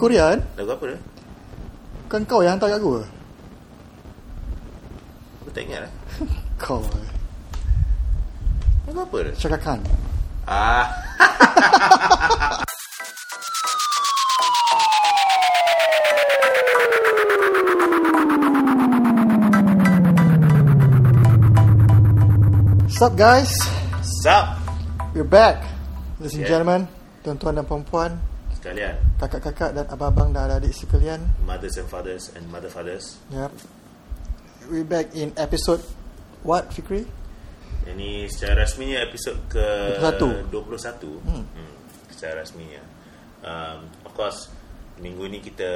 Korea kan? Lagu apa dia? Kan kau yang hantar kat aku Aku tak ingat lah. Kau Lagu apa dia? Shaka Khan Ah. What's up guys? Sup? We're back Ladies and Yeah. gentlemen Tuan-tuan dan perempuan Sekalian. Kakak-kakak dan abang-abang dan adik sekalian Mothers and fathers and mother fathers. Yep We're back in episode What Fikri? Ini secara rasminya episod ke 21. 21. Hmm. Hmm. Secara rasminya. Um, of course, minggu ni kita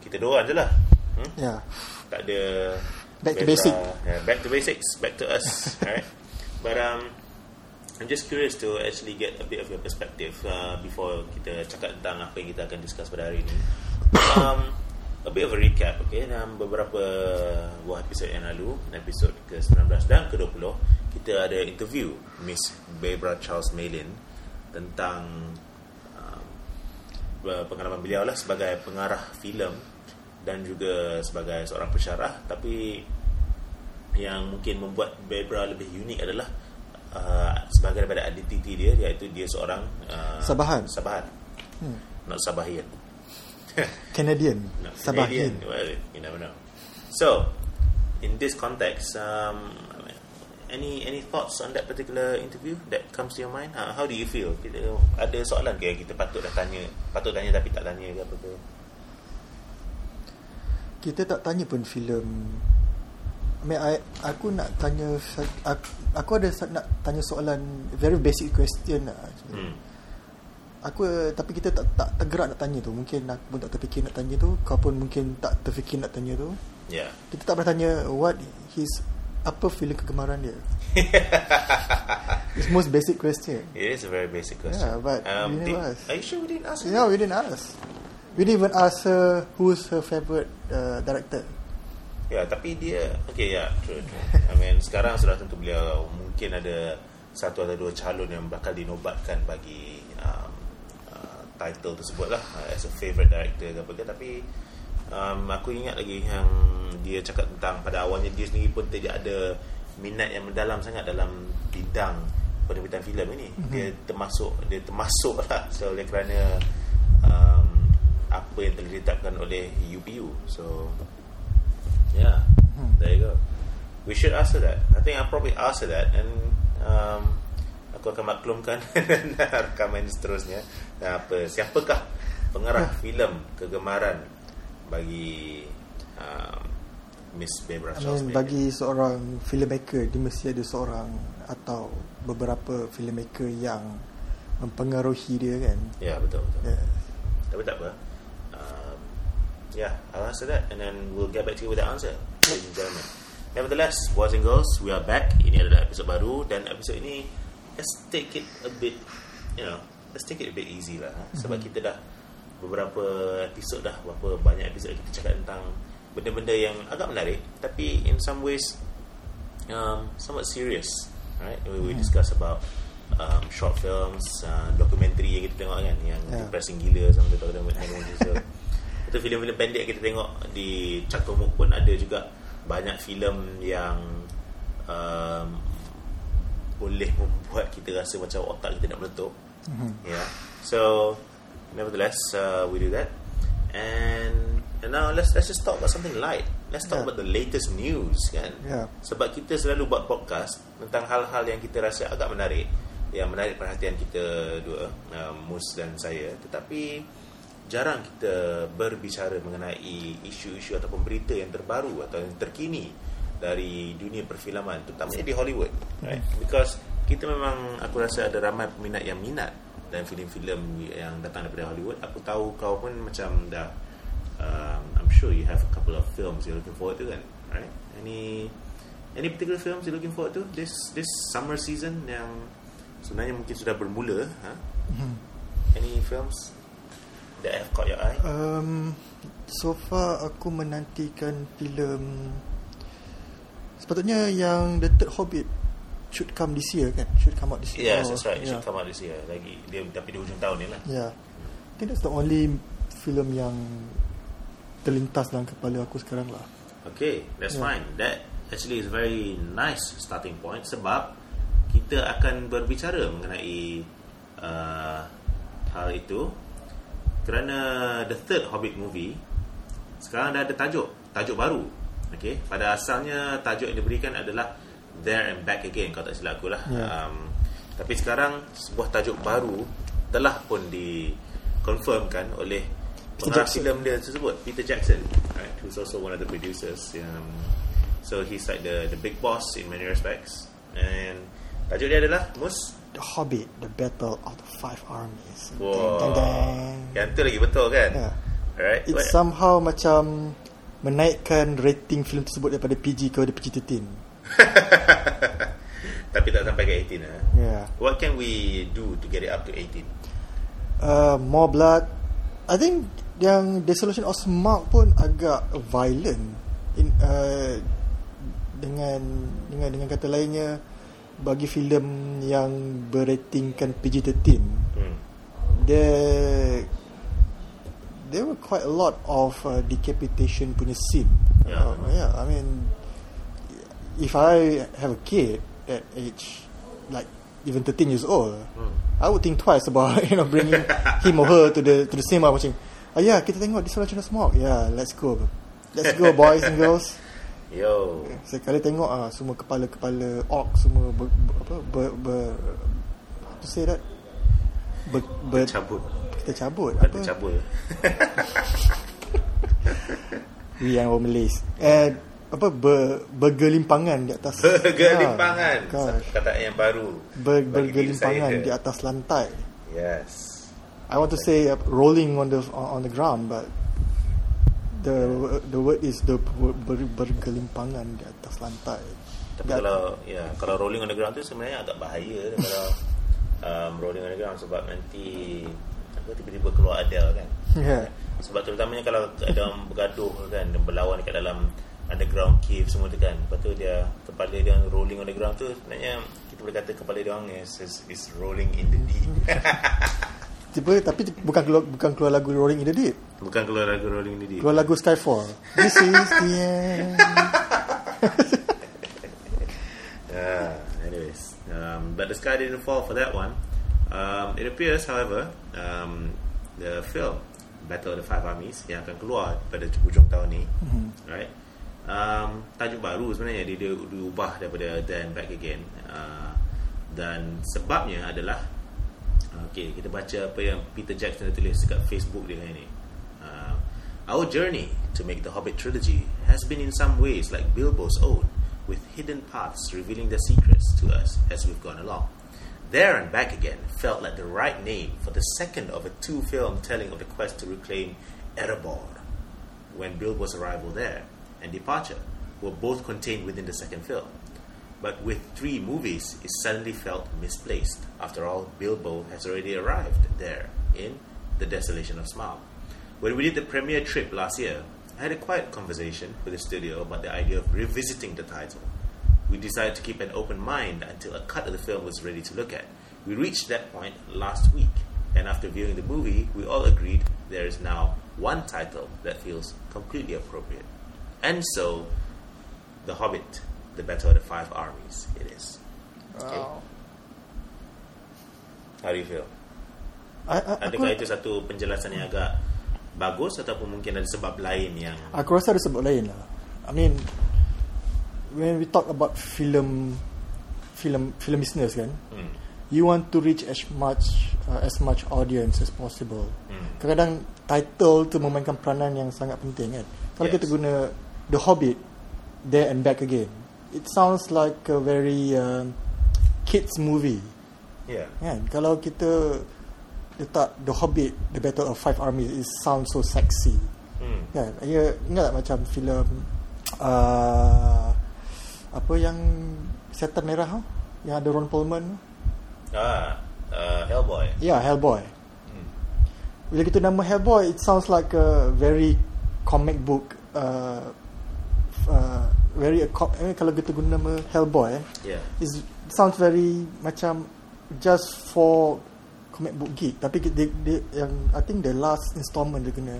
kita dua je lah. Hmm? Ya Tak ada Back to basic. Yeah, back to basics. Back to us. right? But um, I'm just curious to actually get a bit of your perspective uh, before kita cakap tentang apa yang kita akan discuss pada hari ini. Um, a bit of a recap, okay? Dalam beberapa buah episod yang lalu, episod ke-19 dan ke-20, kita ada interview Miss Barbara Charles Malin tentang um, pengalaman beliau lah sebagai pengarah filem dan juga sebagai seorang pensyarah tapi yang mungkin membuat Barbara lebih unik adalah uh, sebagai daripada identiti dia iaitu dia seorang uh, Sabahan. Sabahan. Hmm. not Sabahian. Canadian. Not Sabahin Canadian. well you never know. So in this context um, any any thoughts on that particular interview that comes to your mind? Uh, how do you feel? Kita, ada soalan ke yang kita patut dah tanya? Patut tanya tapi tak tanya ke apa ke? Kita tak tanya pun filem Mean, I, aku nak tanya aku, aku ada nak tanya soalan very basic question lah. hmm. Aku tapi kita tak tak tergerak nak tanya tu. Mungkin aku pun tak terfikir nak tanya tu. Kau pun mungkin tak terfikir nak tanya tu. yeah Kita tak pernah tanya what his apa filem kegemaran dia. It's most basic question. It is a very basic question. Yeah, but we um, never did, ask. are you sure we didn't ask? Yeah, we didn't ask. We didn't even ask her who's her favorite uh, director. Ya, tapi dia okay ya, true, true. I mean sekarang sudah tentu beliau mungkin ada satu atau dua calon yang bakal dinobatkan bagi um, uh, title tersebut lah uh, as a favourite director ke apa ke tapi um, aku ingat lagi yang dia cakap tentang pada awalnya dia sendiri pun tidak ada minat yang mendalam sangat dalam bidang penerbitan filem ini. Mm-hmm. Dia termasuk dia termasuk lah so oleh kerana um, apa yang telah ditetapkan oleh UPU. So Yeah, Hmm. there you go. We should ask her that. I think I'll probably ask her that and um, aku akan maklumkan rakaman seterusnya. Dan apa siapakah pengarah filem kegemaran bagi um, Miss Barbara I mean, bagi seorang filmmaker dia mesti ada seorang atau beberapa filmmaker yang mempengaruhi dia kan. Ya, betul betul. Yeah. Tapi tak apa. Yeah, I'll answer that and then we'll get back to you with the answer. Ladies and gentlemen. Nevertheless, boys and girls, we are back. Ini adalah episod baru dan episod ini let's take it a bit, you know, let's take it a bit easy lah. ha. Sebab kita dah beberapa episod dah, berapa banyak episod kita cakap tentang benda-benda yang agak menarik tapi in some ways um, somewhat serious right we, we discuss about um, short films uh, documentary yang kita tengok kan yang Yeah. depressing gila sama kita tengok so, itu filem-filem pendek kita tengok di Cakomuk pun ada juga banyak filem yang um, boleh membuat kita rasa macam otak kita nak meletup Mhm. yeah so nevertheless uh, we do that and and now let's let's just talk about something light let's talk Yeah. about the latest news kan Yeah. sebab kita selalu buat podcast tentang hal-hal yang kita rasa agak menarik yang menarik perhatian kita dua uh, Mus dan saya tetapi jarang kita berbicara mengenai isu-isu ataupun berita yang terbaru atau yang terkini dari dunia perfilman terutamanya di Hollywood. Right. Because kita memang aku rasa ada ramai peminat yang minat dan filem-filem yang datang daripada Hollywood. Aku tahu kau pun macam dah um, I'm sure you have a couple of films you're looking forward to kan? Right? Any any particular films you're looking forward to this this summer season yang sebenarnya mungkin sudah bermula ha? Mhm. any films that have caught your eye Um, so far aku menantikan filem sepatutnya yang The Third Hobbit should come this year kan should come out this year yes that's right it yeah. should come out this year lagi dia tapi di hujung tahun ni lah yeah I think that's the only filem yang terlintas dalam kepala aku sekarang lah. Okay, that's Yeah. fine. That actually is very nice starting point sebab kita akan berbicara mengenai uh, hal itu kerana the third Hobbit movie sekarang dah ada tajuk, tajuk baru. Okay, pada asalnya tajuk yang diberikan adalah There and Back Again kalau tak silap aku lah. Yeah. Um, tapi sekarang sebuah tajuk baru telah pun dikonfirmkan oleh Peter pengarah filem dia tersebut Peter Jackson right who's also one of the producers um, so he's like the the big boss in many respects and tajuk dia adalah Mus The Hobbit, The Battle of the Five Armies. wow Dang, dang, dang. yang tu lagi betul kan Yeah. alright It What- somehow macam menaikkan rating filem tersebut daripada PG kepada PG-13. tapi tak sampai ke 18 eh? Yeah. what can we do to get it up to 18 Uh, more blood. I think yang Desolation of Smaug pun agak violent. In, uh, dengan dengan dengan kata lainnya bagi filem yang beratingkan PG-13 hmm. there there were quite a lot of uh, decapitation punya scene. Yeah. Uh, yeah, I mean, if I have a kid at age like even 13 years old, Hmm. I would think twice about you know bringing him or her to the to the cinema watching. Oh yeah, kita tengok Desolation of Smoke. Yeah, let's go. Let's go boys and girls. Yo. Sekali tengok ah semua kepala-kepala orc semua ber, ber, apa ber, ber how to say that? Ber, ber, cabut kita cabut apa? cabul we yang orang Malays. Eh apa ber, bergelimpangan di atas bergelimpangan. Ah, gosh. kata yang baru. Ber, bergelimpangan di atas lantai. Yes. I want to say uh, rolling on the on the ground but the the word is the ber, ber, bergelimpangan di atas lantai Tapi That- kalau ya kalau rolling on the ground tu sebenarnya agak bahaya kalau um, rolling on the ground sebab nanti apa tiba-tiba keluar Adele kan. yeah. Sebab terutamanya kalau ada orang bergaduh kan dan berlawan dekat dalam underground cave semua tu kan. Lepas tu dia kepala dia rolling on the ground tu sebenarnya kita boleh kata kepala dia orang is, is, is rolling in the deep. tiba tapi bukan keluar bukan keluar lagu Rolling in the Deep Bukan keluar lagu rolling in the deep. keluar lagu Skyfall this is the end Ah, anyways, um, but the sky didn't fall for that one. Um, it appears, however, um, the film Battle of the Five Armies yang akan keluar pada hujung tahun ni, right? Um, tajuk baru sebenarnya dia, dia diubah daripada Then Back Again uh, dan sebabnya adalah Okay, kita baca apa yang Peter Jackson dah tulis dekat Facebook dia ni. Uh, Our journey to make the Hobbit trilogy has been in some ways like Bilbo's own, with hidden paths revealing their secrets to us as we've gone along. There and Back Again felt like the right name for the second of a two-film telling of the quest to reclaim Erebor, when Bilbo's arrival there and departure were both contained within the second film. But with three movies, it suddenly felt misplaced. After all, Bilbo has already arrived there in The Desolation of Smaug. When we did the premiere trip last year, I had a quiet conversation with the studio about the idea of revisiting the title. We decided to keep an open mind until a cut of the film was ready to look at. We reached that point last week, and after viewing the movie, we all agreed there is now one title that feels completely appropriate. And so, The Hobbit, The Battle of the Five Armies, it is. wow. How do you feel? I, I, aku, Adakah itu satu penjelasan yang agak bagus ataupun mungkin ada sebab lain yang Aku rasa ada sebab lain lah. I mean, when we talk about film, film, film business kan, hmm, you want to reach as much uh, as much audience as possible. hmm, Kadang-kadang title tu memainkan peranan yang sangat penting kan. Kalau Yes. kita guna The Hobbit, There and Back Again, it sounds like a very uh, kids movie. yeah, Kan? Kalau kita letak The Hobbit, The Battle of Five Armies, it sounds so sexy. hmm, Kan? Ya, ingat tak macam filem uh, apa yang Setan Merah tu? Yang ada Ron Perlman ah, uh, Hellboy, Ya, Hellboy. hmm, Bila kita nama Hellboy, it sounds like a very comic book uh, uh, very a co- eh, kalau kita guna nama Hellboy eh, yeah, is sounds very macam just for comic book geek tapi dia, dia yang I think the last installment dia kena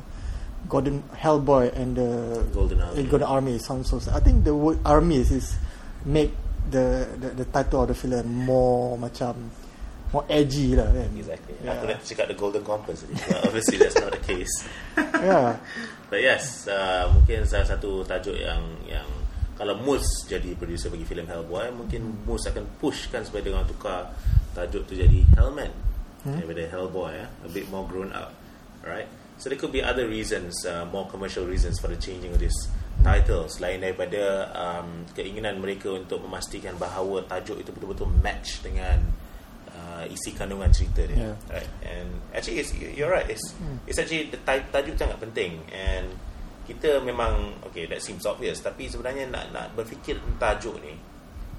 Golden Hellboy and the Golden Army. eh, Golden Army sounds so sad. I think the word army is, is make the, the the title of the film more macam more edgy lah kan. Exactly. Yeah. Aku nak cakap the golden compass. But obviously that's not the case. yeah. But yes, uh, mungkin salah satu tajuk yang yang kalau Moose jadi producer bagi filem Hellboy, mungkin Moose akan push kan supaya dia orang tukar tajuk tu jadi Hellman hmm? daripada Hellboy, eh? a bit more grown up, right? So there could be other reasons, uh, more commercial reasons for the changing of this title selain daripada um, keinginan mereka untuk memastikan bahawa tajuk itu betul-betul match dengan uh, isi kandungan cerita dia Yeah. right and actually it's, you're right it's it's actually the taj- tajuk sangat penting and kita memang okay that seems obvious tapi sebenarnya nak nak berfikir tentang tajuk ni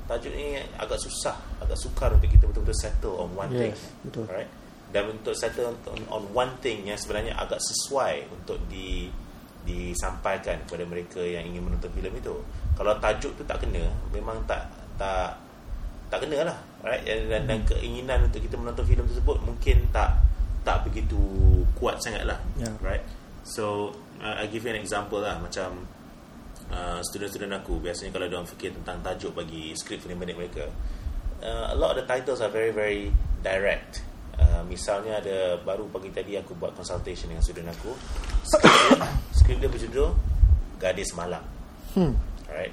tajuk ni agak susah agak sukar untuk kita betul-betul settle on one thing. Yes, betul. right dan untuk settle on, on one thing yang sebenarnya agak sesuai untuk di disampaikan kepada mereka yang ingin menonton filem itu kalau tajuk tu tak kena memang tak tak tak kena lah right dan, dan, dan keinginan untuk kita menonton filem tersebut mungkin tak tak begitu kuat sangat lah Yeah. right so uh, I give you an example lah macam uh, student-student aku biasanya kalau diorang fikir tentang tajuk bagi skrip filem pendek mereka uh, a lot of the titles are very very direct uh, misalnya ada baru pagi tadi aku buat consultation dengan student aku skrip dia, berjudul Gadis Malang Hmm. right?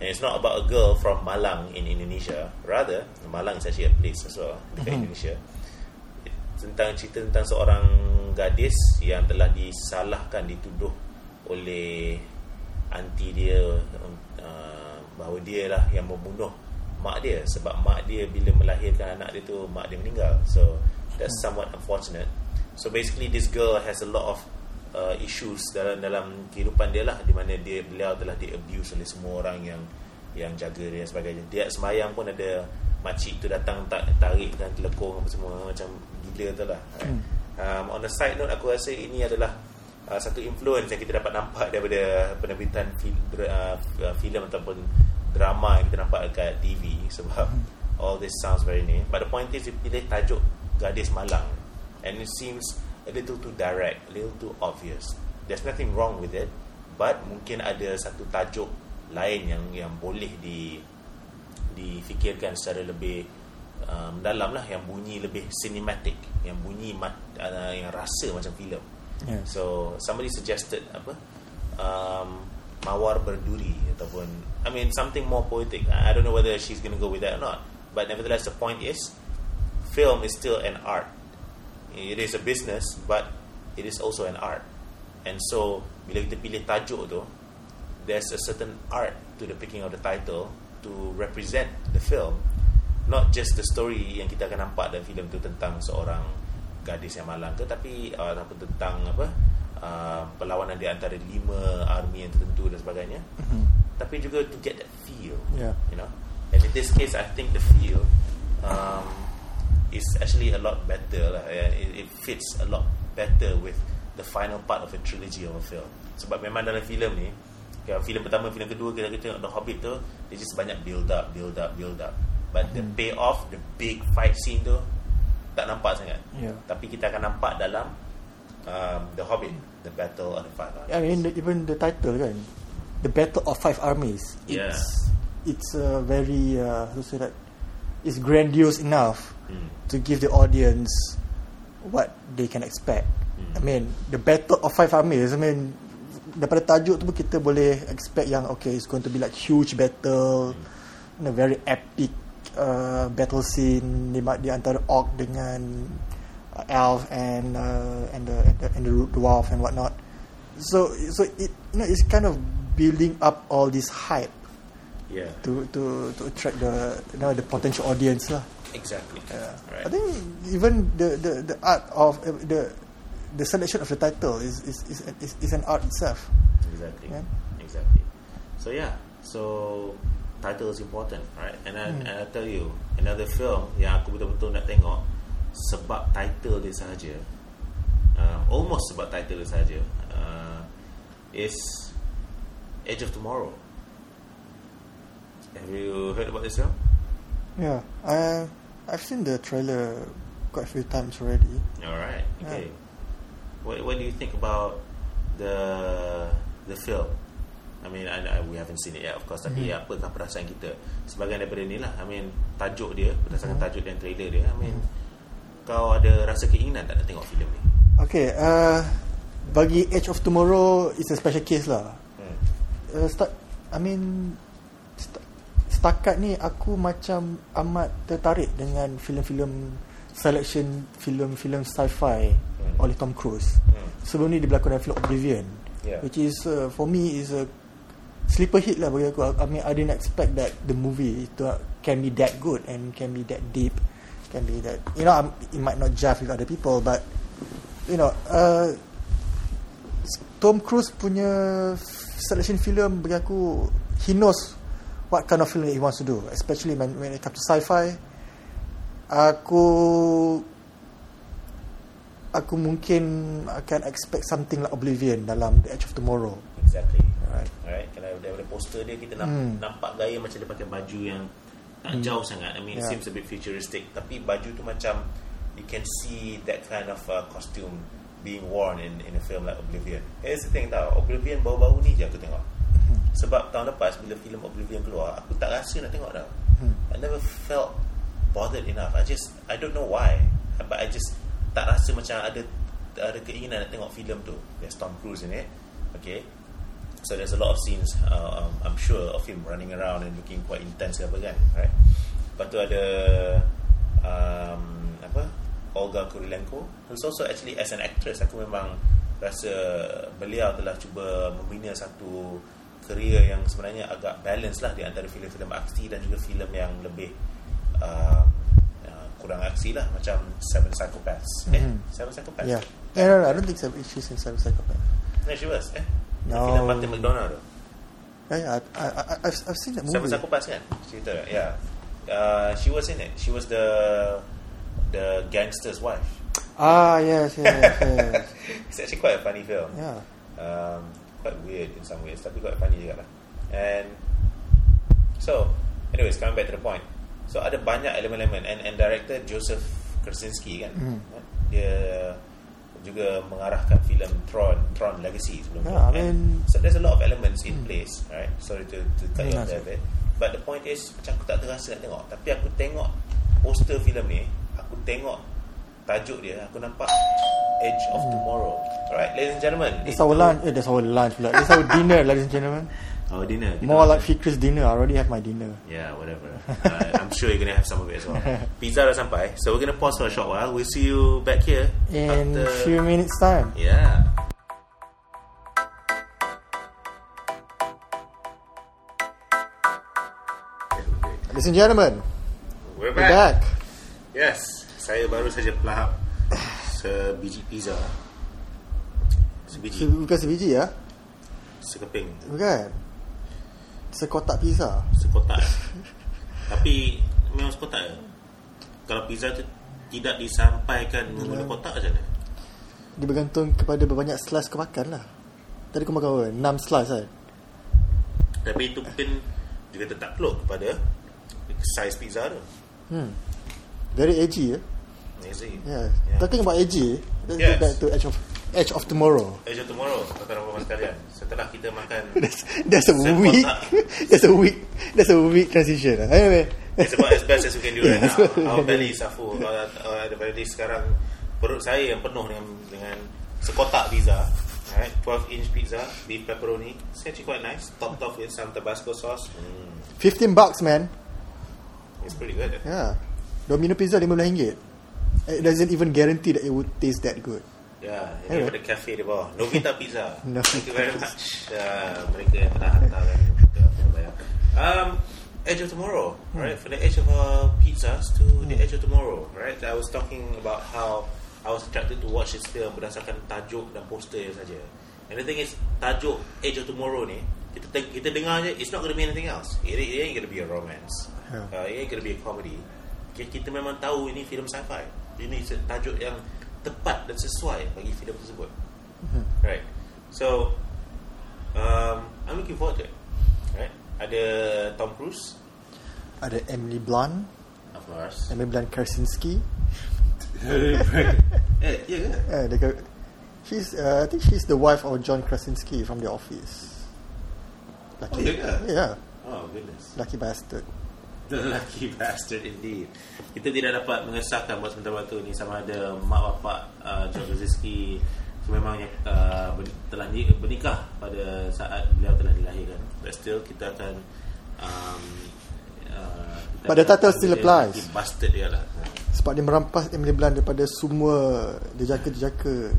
And it's not about a girl from Malang in Indonesia. Rather, Malang is actually a place as well dekat Indonesia. Tentang cerita tentang seorang gadis yang telah disalahkan, dituduh oleh anti dia uh, bahawa dia lah yang membunuh mak dia sebab mak dia bila melahirkan anak dia tu mak dia meninggal. So that's somewhat unfortunate. So basically this girl has a lot of uh, issues dalam dalam kehidupan dia lah di mana dia beliau telah di abuse oleh semua orang yang yang jaga dia dan sebagainya. Dia sembahyang pun ada makcik tu datang tak tarik dan telekong apa semua macam gila tu lah. Hmm. Um, on the side note aku rasa ini adalah uh, satu influence yang kita dapat nampak daripada penerbitan fil, uh, filem ataupun drama yang kita nampak dekat TV sebab all this sounds very new. But the point is dia pilih tajuk Gadis Malang and it seems a little too direct, a little too obvious. There's nothing wrong with it, but mungkin ada satu tajuk lain yang yang boleh di difikirkan secara lebih uh, mendalam lah yang bunyi lebih cinematic, yang bunyi mat, uh, yang rasa macam filem. Yeah. So somebody suggested apa? Um, mawar berduri ataupun I mean something more poetic. I I don't know whether she's going to go with that or not. But nevertheless the point is film is still an art. It is a business but it is also an art. And so bila kita pilih tajuk tu there's a certain art to the picking of the title to represent the film not just the story yang kita akan nampak dalam filem tu tentang seorang gadis yang malang ke tapi uh, ataupun tentang apa uh, perlawanan di antara lima army yang tertentu dan sebagainya. Mhm. tapi juga to get that feel Yeah. you know. And in this case I think the feel um, is actually a lot better lah. It, it fits a lot better with the final part of a trilogy of a film. Sebab memang dalam filem ni kalau filem pertama filem kedua kita kita tengok The Hobbit tu dia just banyak build up build up build up but the payoff the big fight scene tu tak nampak sangat Yeah. tapi kita akan nampak dalam um, The Hobbit the Battle of the Five Armies I mean the, even the title kan, the Battle of Five Armies. Yeah. It's it's uh, very uh, how to say that it's grandiose enough Hmm. to give the audience what they can expect. I Hmm. mean the Battle of Five Armies. I mean daripada tajuk tu pun kita boleh expect yang okay it's going to be like huge battle, Hmm. a very epic uh, battle scene di, di antara orc dengan uh, elf and uh, and the and the, and the dwarf and whatnot. So so it you know it's kind of building up all this hype yeah to to to attract the you know the potential audience lah. exactly Yeah. right I think even the, the, the art of uh, the the selection of the title is is is, is, is an art itself. Exactly. Yeah. Exactly. So yeah. So title is important, right? And I, Hmm. and I tell you another film yang aku betul-betul nak tengok sebab title dia sahaja, uh, almost sebab title dia sahaja, uh, is Edge of Tomorrow. Have you heard about this film? Yeah, I I've seen the trailer quite a few times already. All right. Okay. What What do you think about the the film? I mean, I, I, we haven't seen it yet, of course. Tapi Mm-hmm. apakah perasaan kita sebagai daripada ni lah? I mean, tajuk dia berdasarkan Mm-hmm. tajuk dan trailer dia. I mean, kau ada rasa keinginan tak nak tengok filem ni? Okay, uh, bagi Edge of Tomorrow it's a special case lah. Hmm. Uh, start, I mean st- setakat ni aku macam amat tertarik dengan filem-filem selection filem-filem sci-fi Hmm. oleh Tom Cruise. Hmm. Sebelum ni dia berlakon dalam filem Oblivion, Yeah. which is uh, for me is a sleeper hit lah bagi aku. I mean I didn't expect that the movie itu can be that good and can be that deep, can be that you know I'm, it might not jive with other people, but you know uh, Tom Cruise punya selection film bagi aku he knows what kind of film he wants to do especially when, when it comes to sci-fi. Aku aku mungkin akan expect something like Oblivion dalam The Edge of Tomorrow Exactly. Alright. Alright. Kalau daripada poster dia kita nampak, Hmm. nampak gaya macam dia pakai baju yang tak jauh sangat. I mean, it Yeah. seems a bit futuristic. Tapi baju tu macam you can see that kind of uh, costume being worn in in a film like Oblivion. Here's the thing tau, Oblivion baru-baru ni je aku tengok. Sebab tahun lepas bila filem Oblivion keluar, aku tak rasa nak tengok dah. I never felt bothered enough. I just I don't know why, but I just tak rasa macam ada ada keinginan nak tengok filem tu. There's Tom Cruise in it. Okay. So there's a lot of scenes uh, um, I'm sure of him running around and looking quite intense ke apa kan, right? Lepas tu ada um, apa? Olga Kurilenko who's also actually as an actress aku memang rasa beliau telah cuba membina satu career yang sebenarnya agak balance lah di antara filem-filem aksi dan juga filem yang lebih uh, uh, kurang aksi lah macam Seven Psychopaths eh Mhm. Seven Psychopaths yeah no, no, no I don't think so. she's in Seven Psychopath no she was eh No. filem Martin McDonagh tu. Yeah, yeah I, I, I, I've, I've seen that movie. Psychopaths kan? Cerita yeah uh, she was in it. She was the the gangster's wife. Ah yes yes yes. It's actually quite a funny film. Yeah. Um, quite weird in some ways tapi quite funny juga lah and so anyways coming back to the point. So ada banyak elemen-elemen. And, and director Joseph Krasinski kan? Mhm. dia juga mengarahkan filem Tron Tron Legacy sebelum tu Yeah, I And mean- so there's a lot of elements in place right sorry to, to cut you off there bit but the point is macam aku tak terasa nak tengok tapi aku tengok poster filem ni aku tengok tajuk dia aku nampak Edge of Tomorrow alright ladies and gentlemen It's our lunch. Eh, that's our lunch pula. It's our dinner, ladies and gentlemen. Our dinner. More like Fikr's dinner. I already have my dinner. Yeah, whatever. uh, I'm sure you're gonna have some of it as well. Pizza dah sampai, so we're gonna pause for a short while. We'll see you back here In a few minutes time. Yeah. Ladies and gentlemen, We're we're back. back. Yes, saya baru saja pelahap sebiji pizza. Sebiji, Se- Bukan sebiji ya? sekeping, Bukan. Sekotak pizza. sekotak. Tapi memang sekotak ya. Kalau pizza tu tidak disampaikan menggunakan kotak macam mana? Dia bergantung kepada berapa banyak slice kau makan lah. Tadi kau makan berapa? 6 slice kan? Tapi itu mungkin juga tertakluk kepada size pizza tu. Hmm. Very edgy ya. Amazing. Yeah. Yeah. Talking about edgy, let's Yes. go back to Edge of Edge of Tomorrow. Edge of Tomorrow Tuan-tuan dan puan sekalian? Setelah kita makan That's, that's a weak That's a weak That's a weak transition Anyway. It's about as best as we can do right now. Our belly is the very least sekarang Perut saya yang penuh dengan Dengan sekotak pizza Alright 12 inch pizza Beef pepperoni. It's actually quite nice. Topped off with some Tabasco sauce. Mm, 15 bucks man. It's pretty good. Eh? Yeah. Domino pizza RM15 It doesn't even guarantee that it would taste that good Yeah, ini Anyway. daripada cafe di bawah. Novita Pizza. Thank you very much. Uh, Mereka yang telah hantarkan bayar. Um, Edge of Tomorrow. Right, from the edge of uh, pizzas To the edge of tomorrow. Right, I was talking about how I was attracted to watch this film Berdasarkan tajuk dan poster saja. And the thing is Tajuk Edge of Tomorrow ni Kita te- kita dengar je It's not going to be anything else. It, it ain't going to be a romance. Yeah. uh, It ain't going to be a comedy. Kita memang tahu ini filem sci-fi. Ini tajuk yang tepat dan sesuai bagi filem tersebut. Right. So, um, I'm looking forward to it. Right. Ada Tom Cruise, Ada Emily Blunt of course. Emily Blunt Krasinski eh, ya ke? Eh, dia ke- she's uh, I think she's the wife of John Krasinski from The Office. Lucky, Oh, ke? yeah, Oh, goodness. lucky bastard. The lucky bastard indeed. Kita tidak dapat mengesahkan buat sementara waktu ni sama ada mak bapak uh, John Krasinski sememangnya uh, telah ni- bernikah pada saat beliau telah dilahirkan. But still kita akan um, uh, kita But the akan title still applies. lucky Bastard dia lah. Sebab dia merampas Emily Blunt daripada semua jejaka-jejaka.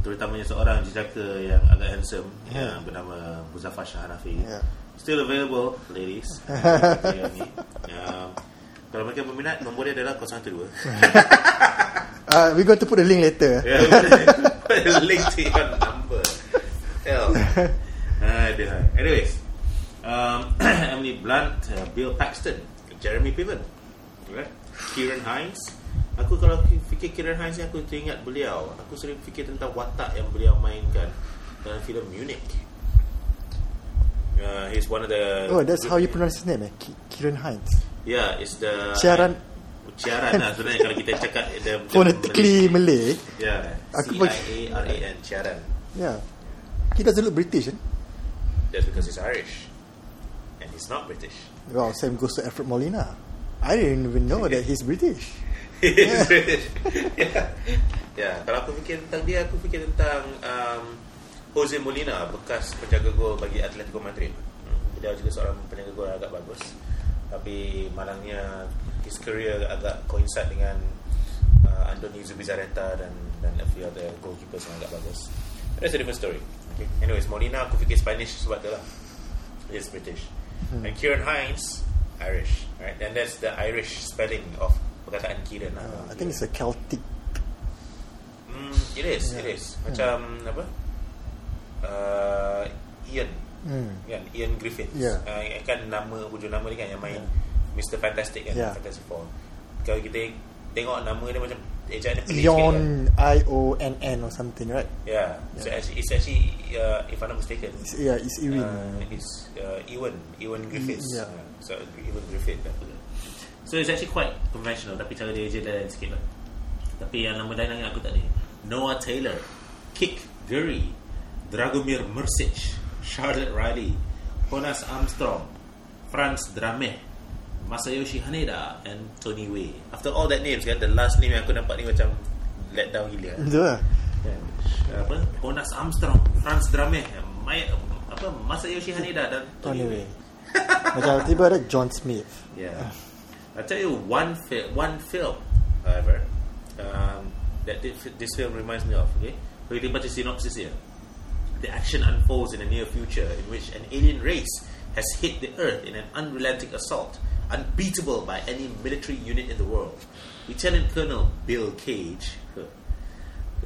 Terutamanya seorang jejaka yang agak handsome Yeah. yang bernama Muzaffar Shah Hanafi. Yeah. Still available, ladies. Um, kalau mereka berminat, nombor dia adalah 012. Uh, we're going to put the link later. Yeah, put a link to your number. Hell. Aduh. Anyways, um, Emily Blunt, uh, Bill Paxton, Jeremy Piven, right? Kieran Hines. Aku kalau ki- fikir Kieran Hines ni aku teringat beliau. Aku sering fikir tentang watak yang beliau mainkan dalam filem Munich. Uh, he's one of the. Oh, that's how you pronounce his name, eh? Ki- Kieran Hines. Yeah, it's the. Ciaran Ciaran lah sebenarnya kalau kita cakap the, the phonetically Malay. Yeah, Aku C I A R A N Ciaran. Yeah. He doesn't look British, eh? That's because he's Irish. And he's not British. Well, same goes to Alfred Molina. I didn't even know that he's British. He's British. yeah. yeah. Kalau aku fikir tentang dia, aku fikir tentang um, Jose Molina, bekas penjaga gol bagi Atletico Madrid. Hmm, Beliau juga seorang penjaga gol agak bagus. Tapi malangnya his career agak coincide dengan uh, Andoni Zubizarreta dan dan a few other goalkeepers yang agak bagus. That's a different story. Okay. Anyways, Molina aku fikir Spanish sebab tu lah. He's British. And Kieran Hines, Irish. Right? And that's the Irish spelling of perkataan Kieran. lah. Uh, I think it's a Celtic. Mm, it is, it Yeah. is. Macam apa? Uh, Ian. Hmm. Kan? Ian Griffiths. Yeah. Uh, kan nama hujung nama dia kan yang main Mr. Fantastic kan? Yeah. Fantastic Four. Kalau kita tengok nama dia macam ejaan dia pelik sikit kan? Ion I O N N or something, right? Yeah. So Yeah. actually, it's actually uh, if I'm not mistaken, It's, yeah, it's Irene. uh, it's uh, Ewan Ewan Griffiths. Yeah. Uh, so Ewan Griffith apa tu. So it's actually quite conventional tapi cara dia je lain sikit lah. Tapi yang nama lain yang aku tak ada. Noah Taylor, Kick Gurry, Dragomir Mrsic, Charlotte Riley, Jonas Armstrong, Franz Drameh, Masayoshi Haneda and Tony Wei. After all that names kan, the last name yang aku nampak ni macam let down gila. Betul lah. Kan? apa Jonas Armstrong Franz Drameh May, apa Masayoshi Haneda dan Tony Anyway. Wei Macam tiba ada John Smith. yeah I tell you one fi- one film however um, that this film reminds me of okay kita baca synopsis here the action unfolds in the near future in which an alien race has hit the earth in an unrelenting assault unbeatable by any military unit in the world Lieutenant Colonel Bill Cage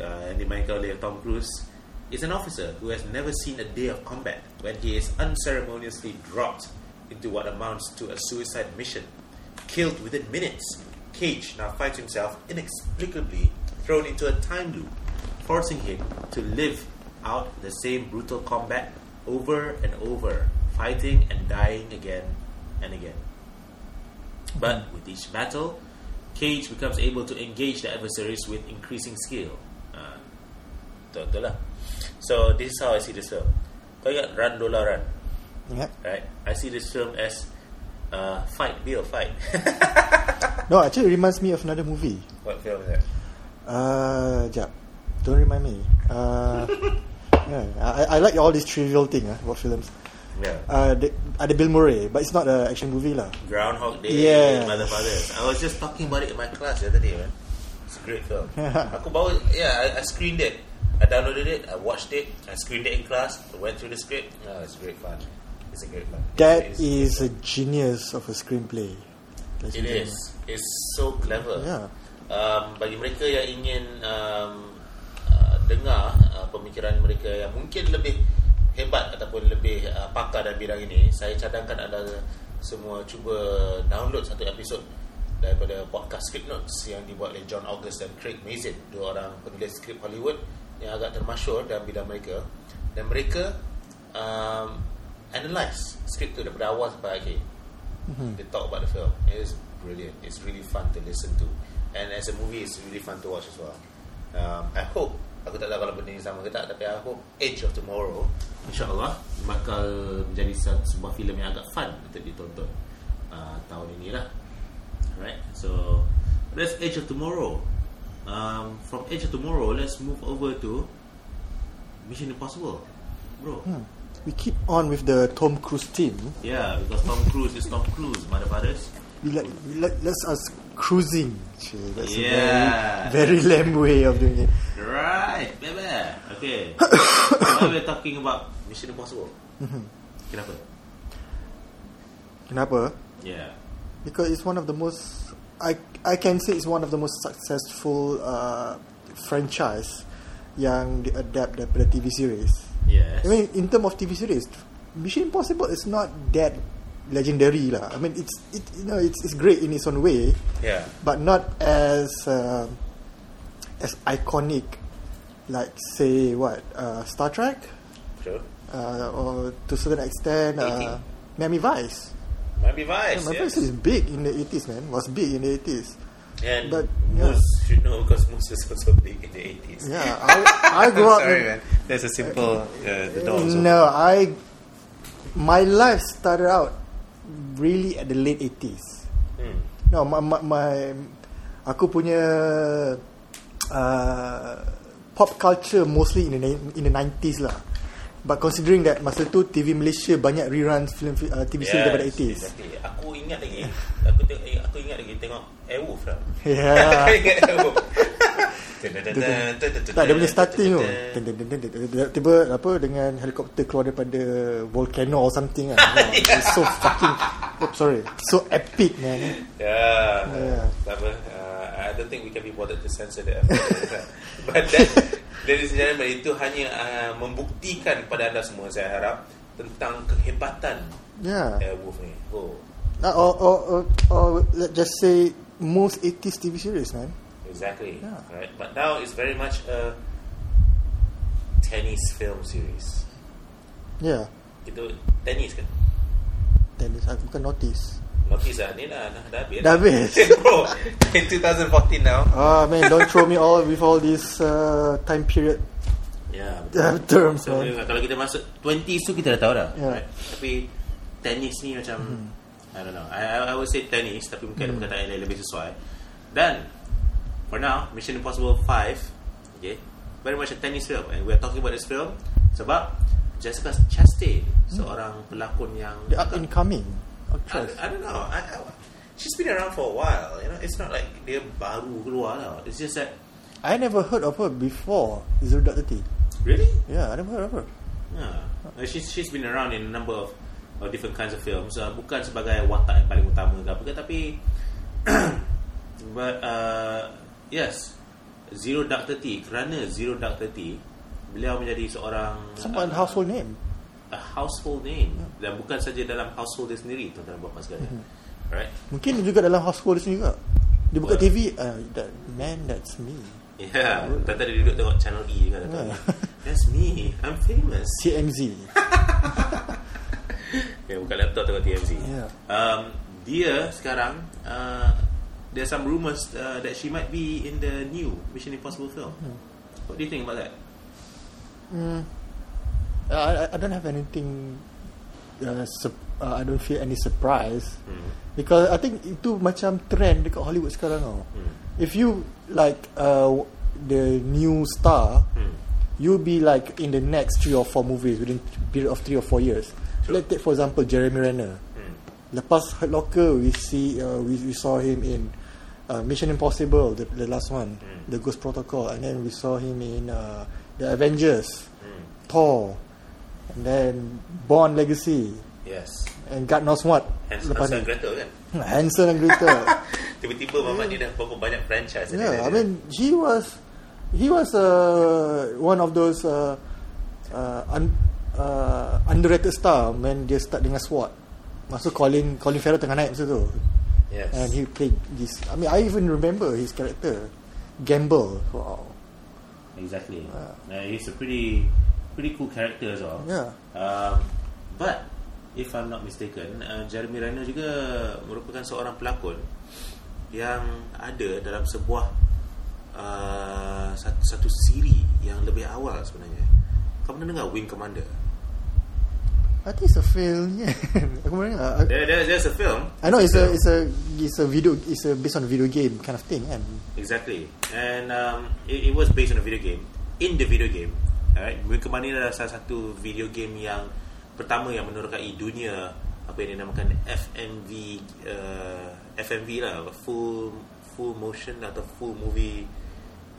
uh, yang dimainkan oleh Tom Cruise is an officer who has never seen a day of combat when he is unceremoniously dropped into what amounts to a suicide mission. Killed within minutes, Cage now finds himself inexplicably thrown into a time loop, forcing him to live out the same brutal combat over and over, fighting and dying again and again. But with each battle, Cage becomes able to engage the adversaries with increasing skill. Uh, betul, betul lah. So this is how I see this film. Kau ingat Run Lola Run, Ingat? right? I see this film as uh, fight, be a fight. No, actually it reminds me of another movie. what film is that? Uh, jap. Don't remind me. Uh, yeah, I, I like all these trivial thing ah about films. Yeah. Uh, the, ada Bill Murray, but it's not an action movie lah. Groundhog Day, Yes. Mother Fathers. I was just talking about it in my class the other day, man. It's a great film. Aku bawa, yeah, I, I screened it. I downloaded it, I watched it, I screened it in class, I went through the script. Oh, it's great fun. It's a great fun. That It's- is a genius of a screenplay. It is. It's so clever. Yeah. Um, bagi mereka yang ingin um, uh, dengar uh, pemikiran mereka yang mungkin lebih hebat ataupun lebih uh, pakar dalam bidang ini, saya cadangkan anda semua cuba download satu episod daripada podcast Script Notes yang dibuat oleh John August dan Craig Mazin, dua orang penulis skrip Hollywood yang agak termasyur dalam bidang mereka dan mereka um, analyse skrip tu daripada awal sampai akhir Mhm. they talk about the film. It is brilliant. It's really fun to listen to. and as a movie it's really fun to watch as well. Um, I hope aku tak tahu kalau benda ni sama ke tak tapi I hope Age of Tomorrow insyaallah bakal menjadi satu- sebuah filem yang agak fun untuk ditonton uh, tahun ini lah. Right. So that's Age of Tomorrow. Um, from Age of Tomorrow, let's move over to Mission Impossible, bro. Hmm. We keep on with the Tom Cruise team. Yeah, because Tom Cruise is Tom Cruise, motherfuckers. We we like let's us cruising. Chey, That's Yeah. a very, very lame way of doing it. Right, baby. Okay. Now we're talking about Mission Impossible. Kenapa? Kenapa? Yeah. Because it's one of the most I I can say it's one of the most successful uh, franchise yang di adapt daripada TV series. Yes. I mean, in term of TV series, Mission Impossible is not that legendary lah. I mean, it's it you know it's it's great in its own way, yeah. but not as uh, as iconic like say what uh, Star Trek Sure. uh, or to a certain extent uh, Miami Vice. Be Vice. Miami yes. Vice is big in the 80s, man. Was big in the 80s. And but, Moose should know because Moose was also big in the 80s. Yeah, I, I grew up. Sorry, in- man. There's a simple. Uh, the No, I my life started out really at the late 80s. open. Hmm. No, my, my, my aku punya uh, pop culture mostly in the in the 90s lah. But considering that masa tu TV Malaysia banyak reruns film uh, TV series daripada 80s. Exactly. Aku ingat lagi. aku tengok, eh, aku ingat lagi tengok Airwolf lah. Yeah. Aku ingat Airwolf. Tak dia punya starting tu. Dun, dun, dun, dun, dun, dun, Tiba apa dengan helikopter keluar daripada volcano or something kan. It's so fucking oh, sorry. So epic man. Yeah. Yeah. Tak apa. Uh, I don't think we can be bothered to censor that. But that, ladies and gentlemen, itu hanya uh, membuktikan kepada anda semua, saya harap, tentang kehebatan Yeah. Airwolf ni. Oh, Uh, or, or, or, or let's just say most 80s TV series man. Exactly. Yeah. Right. But now it's very much a tennis film series. Yeah. Itu tennis kan? Tennis aku bukan notice. Notice lah Ni dah, dah, dah habis Dah habis. Bro In 2014 now Ah man, don't throw me all with all this uh, time period. Ya Yeah, terms, so, man. Kalau kita masuk 20s tu kita dah tahu dah Yeah. right? Tapi Tennis ni macam I don't know I, I, I would say tennis Tapi mungkin ada perkataan yang lebih sesuai Dan For now Mission Impossible 5 Okay Very much a tennis film And we're talking about this film Sebab Jessica Chastain Seorang pelakon yang The up and coming I, actress. I don't know. I, I, she's been around for a while. You know, it's not like dia baru keluar lah. It's just that I never heard of her before Zero Dark Thirty. really, Yeah, I never heard of her. yeah. Uh, she's she's been around in a number of, of different kinds of films. Uh, bukan sebagai watak yang paling utama ke apa ke, tapi but uh, yes, Zero Dark Thirty. Kerana Zero Dark Thirty, beliau menjadi seorang Somewhat uh, household name. a household name dan bukan saja dalam household dia sendiri, tuan-tuan dan puan sekalian. Right? Mungkin juga dalam household dia sendiri juga. Dia buka What? TV, uh, that man, that's me. Yeah, tadi dia duduk tengok channel E kan yeah. Yeah. That's me, I'm famous. TMZ. Okay, buka laptop tengok TMZ. Yeah. Um, dia sekarang uh, there's some rumors uh, that she might be in the new Mission Impossible film. What do you think about that? Mm. I, I- don't have anything. Uh, sup- uh, I don't feel any surprise Hmm. because I think itu macam trend dekat Hollywood sekarang tau. Hmm. If you like uh, the new star, Hmm. you'll be like in the next three or four movies within period of three or four years. Sure. Let's take for example Jeremy Renner. Hmm. Lepas Hurt Locker, we see uh, we, we saw him in uh, Mission Impossible, the, the last one, Mm. the Ghost Protocol, and then we saw him in uh, the Avengers, Hmm. Thor, and then Bond Legacy, Yes. and God knows what. Hans- lepas Hansel ni. Gretel kan? Hansel and Gretel. Tiba-tiba Mamat ni dah berapa banyak franchise yeah, dia- I mean he was he was uh, one of those uh, uh, un, uh, underrated star when dia start dengan SWAT. Masa Colin Colin Farrell tengah naik masa tu. Yes. And he played this. I mean, I even remember his character, Gamble. Wow. Exactly. Ah. Uh, he's a pretty pretty cool character as well. Yeah. Um, but if I'm not mistaken, uh, Jeremy Renner juga merupakan seorang pelakon yang ada dalam sebuah uh, satu, satu siri yang lebih awal sebenarnya. Kau pernah dengar Wing Commander? I think it's a film. Yeah. Aku. I- There, there, there's a film. I know it's a film. it's a it's a video it's a based on a video game kind of thing kan. Exactly. And um, it, it was based on a video game. In the video game, alright, Wing Commander adalah salah satu video game yang pertama yang menerokai dunia apa yang dinamakan FMV uh, FMV lah full full motion atau full movie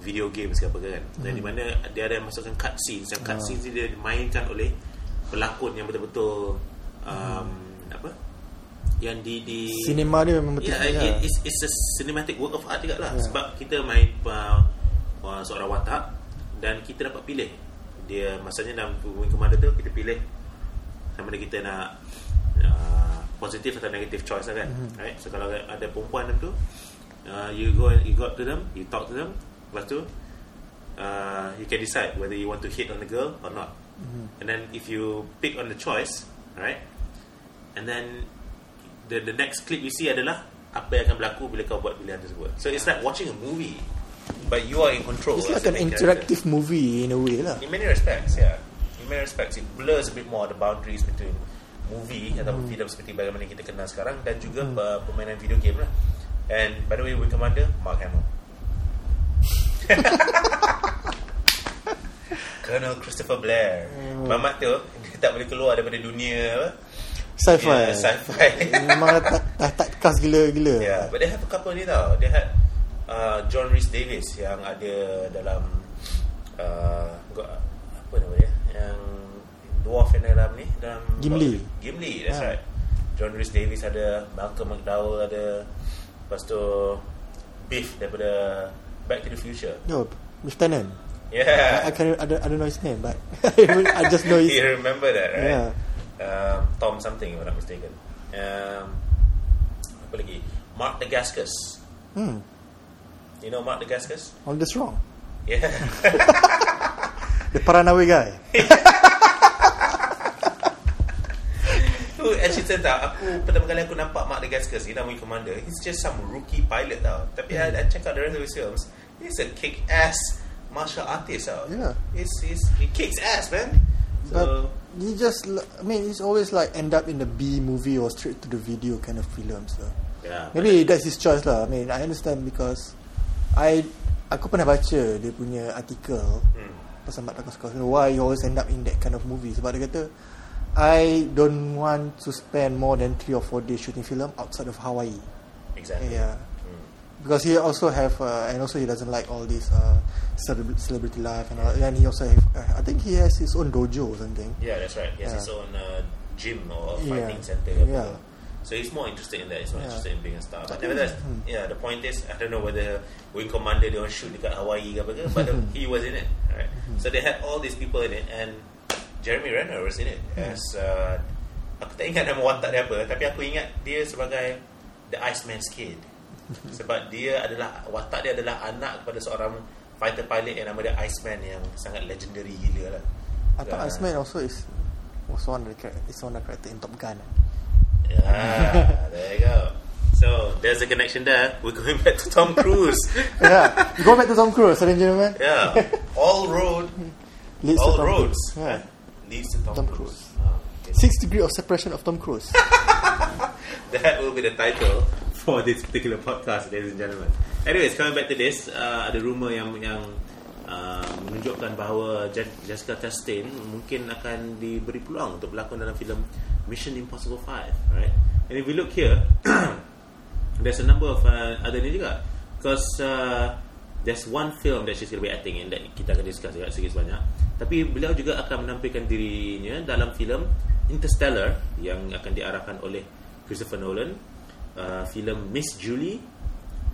video games ke apa kan dan di mana dia ada masukkan cutscenes yang cutscenes ni dia dimainkan oleh pelakon yang betul-betul um, apa yang di di Cinema dia memang betul. Yeah, it, it's, it's a cinematic work of art juga lah yeah. Sebab kita main uh, uh, seorang watak Dan kita dapat pilih Dia Maksudnya dalam Wing Commander tu Kita pilih Sama ada kita nak uh, Positif atau negative choice lah kan mm-hmm. right? So kalau ada perempuan dalam tu uh, You go and you go up to them You talk to them Lepas tu uh, You can decide Whether you want to hit on the girl Or not mm-hmm. And then if you Pick on the choice Right And then the the next clip you see adalah apa yang akan berlaku bila kau buat pilihan tersebut. So it's like watching a movie, but you are in control. It's like an main character. interactive movie in a way lah. In many respects, yeah. In many respects, it blurs a bit more the boundaries between movie atau filem seperti bagaimana kita kenal sekarang dan juga uh, permainan video game lah. And by the way, Wing Commander, Mark Hamill. Colonel Christopher Blair. Hmm. Mamat tu, dia tak boleh keluar daripada dunia apa? Sci-fi. Yeah, sci-fi. Memang tak tak tak kas gila-gila. Yeah, but they have a couple ni tau. They had uh, John Rhys Davis yang ada dalam uh, apa nama dia? Yang dwarf yang dalam ni dalam Gimli. Gimli, that's Ah. right. John Rhys Davis ada, Malcolm McDowell ada, lepas tu Biff daripada Back to the Future. No, Lieutenant. I, I Yeah. can I don't, I don't know his name, but I just know his. you remember that, right? Yeah. Um, Tom something if I'm not mistaken. Um, apa lagi? Mark Dacascos. Hmm, You know Mark Dacascos? all this wrong. Yeah. The Paranawe guy. tu actually turns out aku pertama kali aku nampak Mark Dacascos ni nama Wing Commander he's just some rookie pilot tau tapi I, I check out the rest of his films he's a kick ass martial artist tau Yeah. he's, he's, he kicks ass man But so he just, I mean, he's always like end up in the B movie or straight to the video kind of films. So. yeah Maybe that's his choice lah. I mean, I understand because I aku pernah baca dia punya artikel hmm. pasal Mark Dacascos. Why he always end up in that kind of movie? Sebab dia kata, I don't want to spend more than three or four days shooting film outside of Hawaii. exactly Yeah. Hmm. Because he also have, uh, and also he doesn't like all this uh, celebrity life and. And he also have, uh, I think he has his own dojo or something. yeah that's right he has Yeah. his own uh, gym or Yeah. fighting center Yeah. so he's more interested in that he's more Yeah. interested in being a star but nevertheless hmm. yeah the point is I don't know whether Wing Commander dia orang shoot dekat Hawaii ke apa ke but Hmm. he was in it right so they had all these people in it and Jeremy Renner was in it Hmm. as uh, aku tak ingat nama watak dia apa tapi aku ingat dia sebagai the Iceman's kid sebab dia adalah watak dia adalah anak kepada seorang fighter pilot yang nama dia Iceman yang sangat legendary gila lah I thought Ah. Iceman also is was one of the character, is one of the character in Top Gun. Yeah, there you go. So there's a connection there. We're going back to Tom Cruise. yeah, go back to Tom Cruise, ladies and gentlemen. yeah, all road, Leads to all Tom roads Cruise. Yeah. leads to Tom, Tom Cruise. Cruise. Oh, okay. Six degree of separation of Tom Cruise. That will be the title for this particular podcast, ladies and gentlemen. Anyways, coming back to this, uh, ada rumor yang yang uh, menunjukkan bahawa Je- Jessica Chastain mungkin akan diberi peluang untuk berlakon dalam filem Mission Impossible 5, right? And if we look here, there's a number of uh, other ni juga. Because uh, there's one film that she's going to be acting in that kita akan discuss juga sikit sebanyak. Tapi beliau juga akan menampilkan dirinya dalam filem Interstellar yang akan diarahkan oleh Christopher Nolan, uh, filem Miss Julie,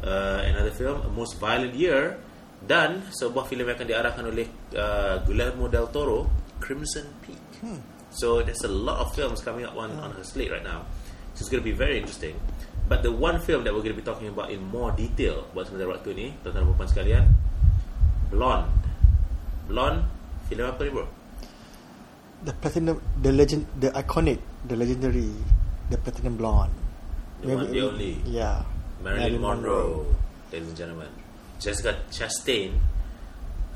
uh, another film A Most Violent Year dan sebuah filem yang akan diarahkan oleh uh, Guillermo del Toro, Crimson Peak. So there's a lot of films coming up on, on her slate right now. So it's going to be very interesting. But the one film that we're going to be talking about in more detail buat sementara waktu ni, tuan-tuan dan puan sekalian, Blonde. Blonde, filem apa ni bro? the platinum, the legend, the iconic, the legendary, the platinum blonde. The one, the only. Yeah, Marilyn, Marilyn Monroe, ladies and gentlemen. Jessica Chastain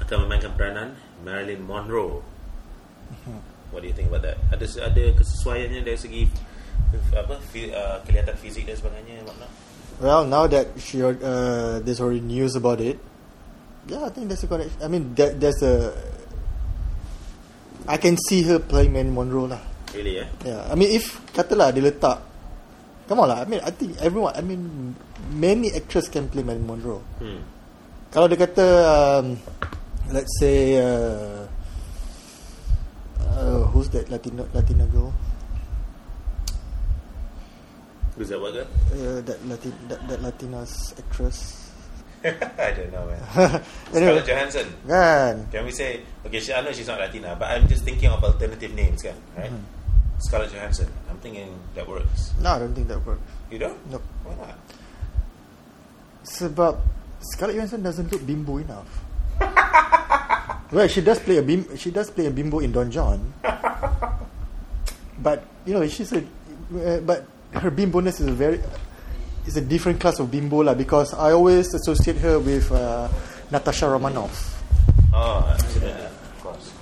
akan memainkan peranan Marilyn Monroe. Mhm. What do you think about that? Ada ada kesesuaiannya dari segi apa fi, uh, kelihatan fizik dan sebagainya makna? Well, now that she uh, there's already news about it, yeah, I think there's a connection. I mean, that, there's a. I can see her playing Marilyn Monroe lah. Really eh? Yeah, I mean, if katalah dia letak, come on lah. I mean, I think everyone. I mean, many actors can play Marilyn Monroe. Hmm. Kalau dia kata, um, let's say, uh, uh, who's that Latina Latina girl? Who's that what girl? Uh, that Latin that, that Latina's actress. I don't know man. anyway, Scarlett Johansson. kan? Can we say okay? She, I know she's not Latina, but I'm just thinking of alternative names, kan? Right? Hmm. Scarlett Johansson. I'm that works. No, I don't think that works. You don't? Nope. Why not? Sebab Scarlett Johansson doesn't look bimbo enough. well, she does play a bim. She does play a bimbo in Don John. but you know, she's a. Uh, but her bimboness is a very. Is a different class of bimbo lah because I always associate her with uh, Natasha Romanoff. Oh, absolutely, of course.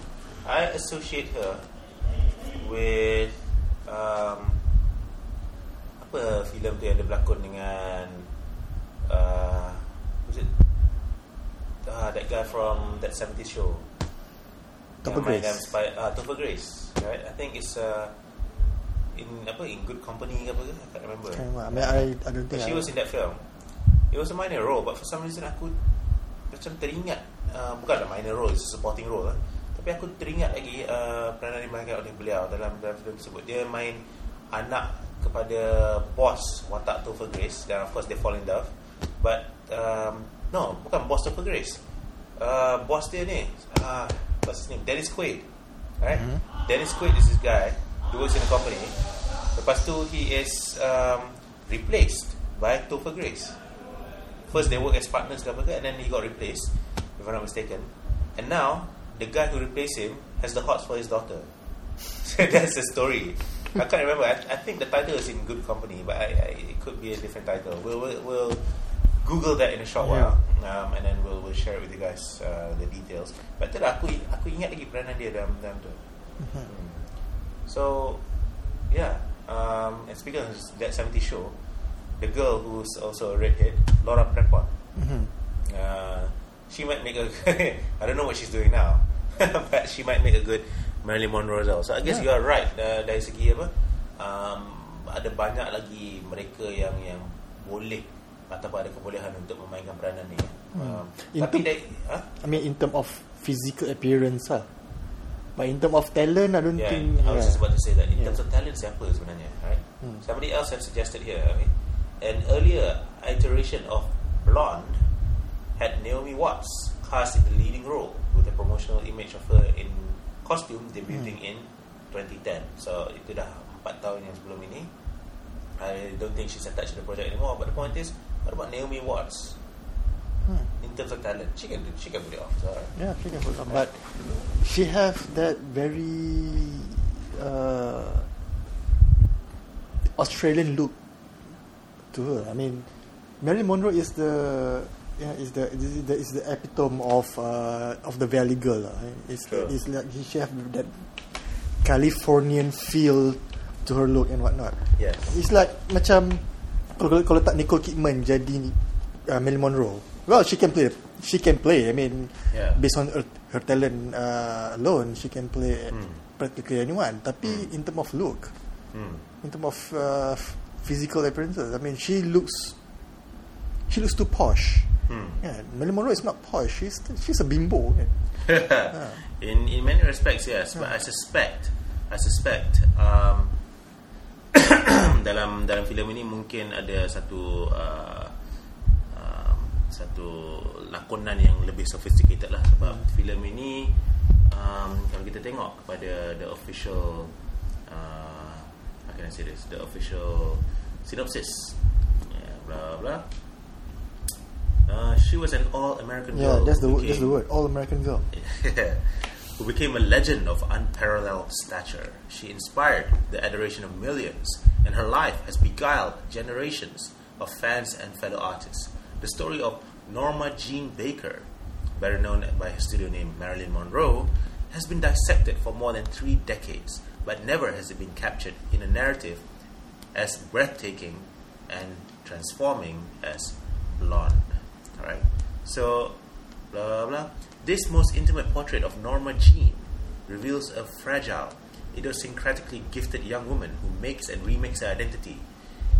I associate her with um, apa filem tu yang dia berlakon dengan uh, was it uh, that guy from that 70s show Topher Grace. Spy- uh, Topher Grace right I think it's uh, in apa in good company ke apa ke I can't remember. I mean, I, I don't But think. she I, was in that film. It was a minor role, but for some reason aku macam teringat uh, bukan a minor role, it's a supporting role lah. Tapi aku teringat lagi uh, peranan dimainkan oleh beliau dalam dalam film tersebut. Dia main anak kepada bos watak Topher Grace dan of course they fall in love. But um, no, bukan bos Topher Grace. Uh, bos dia ni, uh, what's his name? Dennis Quaid. Right? Mhm. Dennis Quaid is this guy. He works in a company. Lepas tu he is um, replaced by Topher Grace. First they work as partners ke apa ke, and then he got replaced, if I'm not mistaken. And now the guy who replaced him has the hots for his daughter. So that's the story. I can't remember. I, I think the title is in Good Company, but I, I, it could be a different title. We'll, we'll, we'll Google that in a short while, um, and then we'll, we'll share it with you guys uh, the details. But itulah aku aku ingat lagi peranan dia dalam dalam tu. Hmm. So, yeah. Um, and speaking of that 70 show, the girl who's also a redhead, Laura Prepon, Mhm. uh, she might make a. I don't know what she's doing now, but she might make a good Marilyn Monroe as well. So I guess Yeah. you are right uh, dari segi apa? Um, ada banyak lagi mereka yang yang boleh ataupun ada kebolehan untuk memainkan peranan ni. Um, In tapi term- dari, huh? I mean, in term of physical appearance lah. But in term of talent, I don't Yeah, think. I was yeah. just about to say that. In Yeah. terms of talent, siapa sebenarnya, right? Hmm. Somebody else have suggested here. I mean, an earlier iteration of Blonde had Naomi Watts cast in the leading role with a promotional image of her in costume debuting Hmm. in 2010. So itu dah 4 tahun yang sebelum ini. I don't think she's attached to the project anymore. But the point is, what about Naomi Watts? Hmm. In terms of talent, she can do, she can pull it off. So, Yeah, she can put on. But she has that very uh, Australian look to her. I mean, Marilyn Monroe is the yeah, is the is the, is the epitome of uh, of the Valley Girl. lah. It's Sure. it's like she have that Californian feel to her look and whatnot. yes. It's like macam kalau kalau tak Nicole Kidman jadi uh, Marilyn Monroe. Well, she can play. She can play. I mean, Yeah. based on her, her talent uh, alone, she can play Hmm. practically anyone. Tapi in term of look, Hmm. in term of uh, physical appearances, I mean, she looks she looks too posh. Hmm. Yeah, Marilyn Monroe is not posh. She's she's a bimbo. in in many respects, yes. But I suspect, I suspect um, dalam dalam filem ini mungkin ada satu uh, um, satu lakonan yang lebih sophisticated lah sebab filem ini um, kalau kita tengok kepada the official uh, how can I say this the official synopsis yeah, blah blah uh, she was an all-American Yeah, girl that's the wo- that's the word. All American girl. who became a legend of unparalleled stature. She inspired the adoration of millions, and her life has beguiled generations of fans and fellow artists. The story of Norma Jean Baker, better known by her studio name Marilyn Monroe, has been dissected for more than three decades, but never has it been captured in a narrative as breathtaking and transforming as Blonde. Alright? So, blah blah blah. This most intimate portrait of Norma Jean reveals a fragile, idiosyncratically gifted young woman who makes and remakes her identity,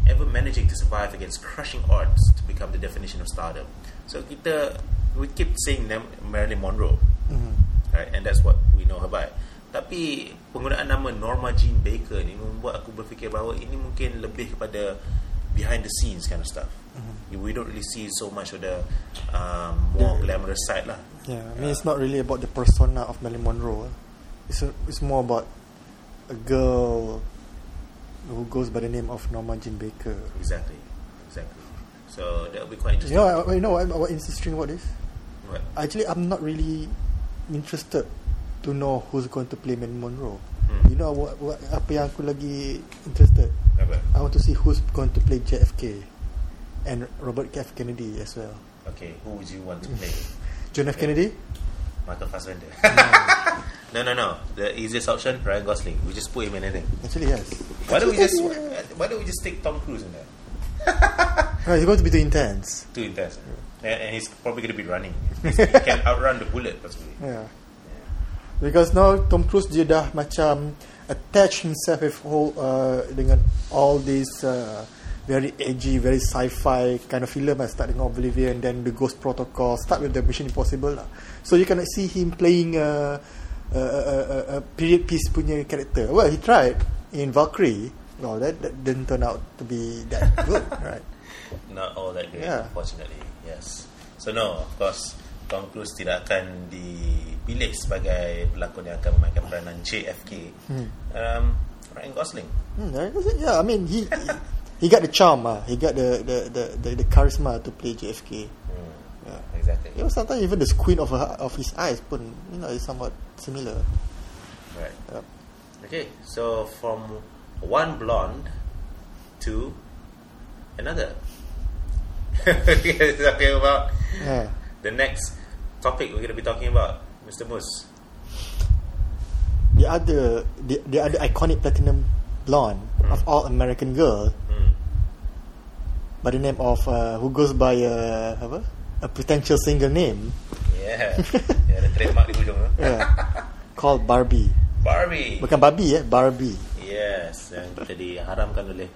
ever managing to survive against crushing odds to become the definition of stardom. So kita we keep saying Nam- Marilyn Monroe, Mhm. right? And that's what we know her by. Tapi penggunaan nama Norma Jean Baker ni membuat aku berfikir bahawa ini mungkin lebih kepada behind the scenes kind of stuff. We don't really see so much of the um, more The- glamorous side lah. Yeah, I mean it's not really about the persona of Marilyn Monroe. eh. It's a, it's more about a girl who goes by the name of Norma Jean Baker. Exactly, exactly. So that will be quite interesting. You know, I, you know what, what interesting about this? What? Actually, I'm not really interested to know who's going to play Marilyn Monroe. Hmm. You know what, what apa yang aku lagi interested? Apa? I want to see who's going to play JFK and Robert F Kennedy as well. Okay, who would you want to play? John F Kennedy? Michael Fassbender. no, no, no. The easiest option, Ryan Gosling. We just put him in anything. Actually, yes. Why don't we just Actually, Why don't we just stick Tom Cruise in there? No, it's going to be too intense. Too intense. And, and he's probably going to be running. He's- he can outrun the bullet, possibly. Yeah. Because now Tom Cruise dia dah macam attach himself with whole uh, dengan all these uh, very edgy, very sci-fi kind of film. I start dengan Oblivion, then the Ghost Protocol, start with the Mission Impossible lah. So you can see him playing a, a, a, a, a period piece punya character. Well, he tried in Valkyrie. Well, that, that didn't turn out to be that good, right? Not all that great, Yeah. unfortunately. Yes. So no, of course, Tom Cruise tidak akan dipilih sebagai pelakon yang akan memainkan peranan JFK. Hmm. Um, Ryan Gosling. Hmm, right? yeah, I mean he he, he got the charm, ah. he got the the, the the the charisma to play JFK. Hmm, Yeah. exactly. You know, sometimes even the squint of her, of his eyes pun, you know, is somewhat similar. Right. Yep. Okay, so from one blonde to another. We're talking about Yeah. the next topic we're going to be talking about, Mr. Moose. The other, the, the other iconic platinum blonde of Hmm. all American girl Hmm. By the name of uh, who goes by uh, apa? a potential single name Yeah. yeah, ada trademark di hujung tu. yeah, called Barbie. Barbie. Bukan Barbie eh, Barbie. Yes, yang kita diharamkan oleh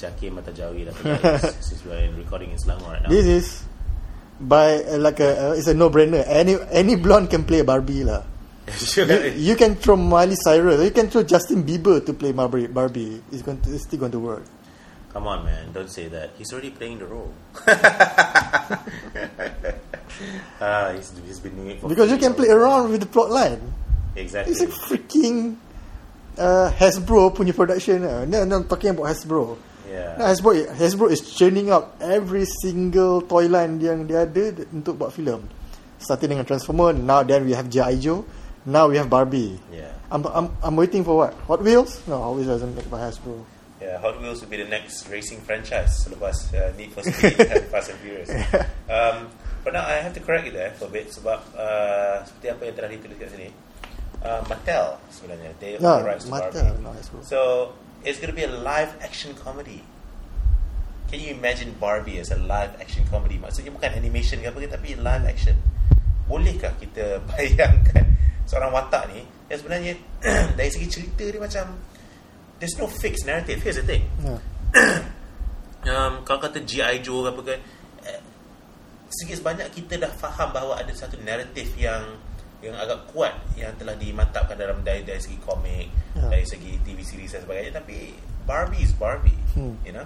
Jakim Mata Jawi lah guys. Since we are in recording in Selangor right now. This is by uh, like a uh, it's a no brainer. Any any blonde can play Barbie lah. You, you can throw Miley Cyrus, you can throw Justin Bieber to play Barbie. Barbie. It's going to, it's still going to work. Come on, man! Don't say that. He's already playing the role. Ah, he's, he's been doing it for Because you can play around with the plot line. exactly. It's a freaking uh, Hasbro punya production. Uh. No, no, I'm talking about Hasbro. yeah. No, Hasbro, Hasbro is churning out every single toy line yang dia ada untuk buat filem. Starting dengan Transformer, now then we have G.I. Joe, now we have Barbie. yeah, I'm, I'm, I'm waiting for what? Hot Wheels? No, Hot Wheels doesn't make by Hasbro. Yeah. Hot Wheels will be the next racing franchise selepas uh, Need for Speed and Fast and Furious. Um, but now I have to correct you there for a bit sebab uh, seperti apa yang telah ditulis kat sini. Uh, Mattel sebenarnya they No, own the rights to Mattel, Barbie. not Hasbro. So it's going to be a live action comedy. Can you imagine Barbie as a live action comedy? Maksudnya bukan animation ke apa ke tapi live action. Bolehkah kita bayangkan seorang watak ni yang sebenarnya dari segi cerita dia macam there's no fixed narrative. Here's the thing. Yeah. Um, kalau kata G.I. Joe apa ke eh, Sikit sebanyak kita dah faham bahawa ada satu naratif yang yang agak kuat yang telah dimantapkan dalam dari, dari segi komik, Ya. dari segi TV series dan sebagainya tapi Barbie is Barbie, Hmm. you know.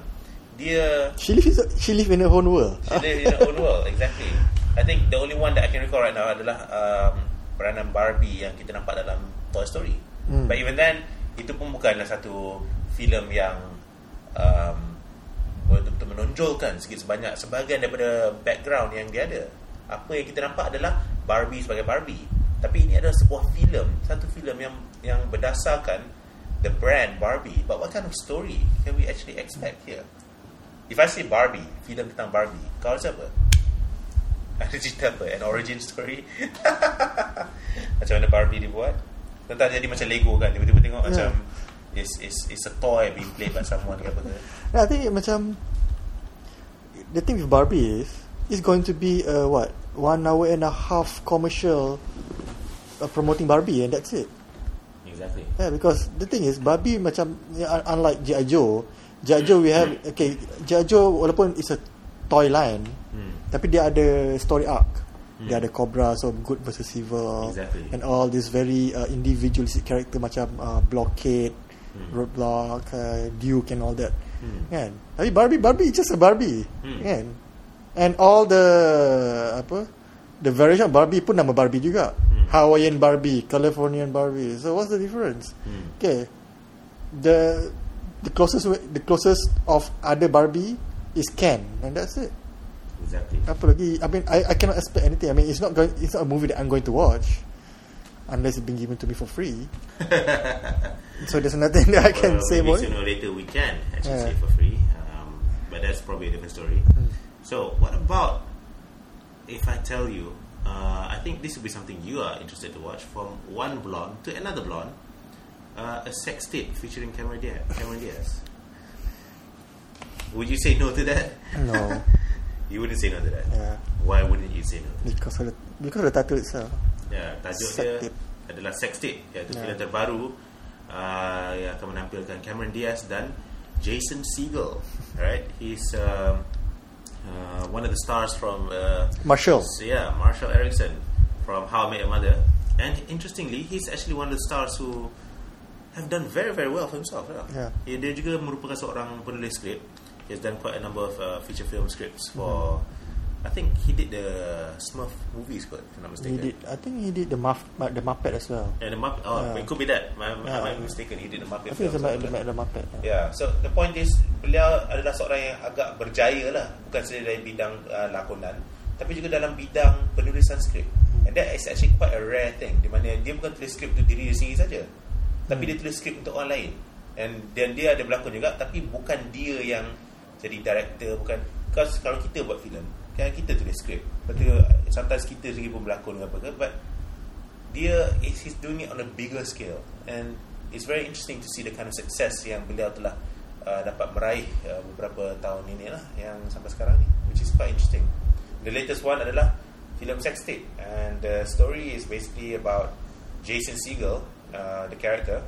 Dia She lives she live in her own world. she live in her own world exactly. I think the only one that I can recall right now adalah um, peranan Barbie yang kita nampak dalam Toy Story. Hmm. But even then itu pun bukanlah satu filem yang um, betul-betul menonjolkan sikit sebanyak sebahagian daripada background yang dia ada. Apa yang kita nampak adalah Barbie sebagai Barbie. Tapi ini adalah sebuah filem, satu filem yang yang berdasarkan the brand Barbie. But what kind of story can we actually expect here? If I say Barbie, filem tentang Barbie, kau rasa apa? Ada cerita apa? An origin story? macam mana Barbie dibuat? Kau tak jadi macam Lego kan? Tiba-tiba tengok Yeah. macam it's, it's, it's a toy being played by someone ke apa ke? I think macam the thing with Barbie is it's going to be a what one hour and a half commercial uh, promoting Barbie and that's it. Exactly. Yeah, because the thing is Barbie macam yeah, un- unlike G.I. Joe, G.I. Joe we have okay G.I. Joe walaupun it's a toy line, Hmm. tapi dia ada story arc. Dia ada Cobra, so good versus evil, Exactly. and all this very uh, individualistic character macam uh, Blockade, Hmm. Roadblock, uh, Duke, and all that. Hmm. Kan? Tapi Barbie, Barbie is just a Barbie, Hmm. kan? And all the apa, the variation of Barbie pun nama Barbie juga. Hmm. Hawaiian Barbie, Californian Barbie. So what's the difference? Hmm. Okay, the the closest way, the closest of other Barbie is Ken, and that's it. Exactly. Apa lagi? I mean, I I cannot expect anything. I mean, it's not going. It's not a movie that I'm going to watch unless it's been given to me for free. so there's nothing that I can well, say maybe about sooner or later we can actually Yeah. say for free, um, but that's probably a different story. Hmm. So, what about if I tell you? Uh, I think this would be something you are interested to watch. From one blonde to another blonde, uh, a sex tape featuring Cameron Diaz. Cameron Diaz. Would you say no to that? No, You wouldn't say no to that. yeah, Why wouldn't you say no? because of the because of the title itself. Ya, tajuk Sex dia tape. adalah Sex Tape iaitu Ya. filem terbaru uh, yang akan menampilkan Cameron Diaz dan Jason Segel. Right? He's um, uh, one of the stars from uh, Marshall. so, yeah, Marshall Erickson from How I Met Your Mother. And interestingly, he's actually one of the stars who have done very very well for himself. Yeah. Yeah. Dia juga merupakan seorang penulis skrip. He has done quite a number of uh, feature film scripts for. I think he did the Smurf movies, but if I'm not He mistaken. did. I think he did the Muff, the Muppet as well. And the Muppet. Oh, Yeah. it could be that. I, I Yeah. might be mistaken. He did the Muppet. I think it's the, films the, the, Muppet. Yeah. Yeah. So the point is, beliau adalah seorang yang agak berjaya lah, bukan saja dari bidang uh, lakonan, tapi juga dalam bidang penulisan skrip. And that is actually quite a rare thing, di mana dia bukan tulis skrip untuk diri dia sendiri saja, tapi dia tulis skrip untuk orang lain. And dan dia ada berlakon juga, tapi bukan dia yang jadi director, bukan. Because kalau kita buat filem, kan kita tulis skrip. Betul. Sometimes kita sendiri pun berlakon ke apa ke, but dia is he's doing it on a bigger scale and it's very interesting to see the kind of success yang beliau telah uh, dapat meraih uh, beberapa tahun ini lah yang sampai sekarang ni which is quite interesting the latest one adalah film Sex Tape and the story is basically about Jason Segel uh, the character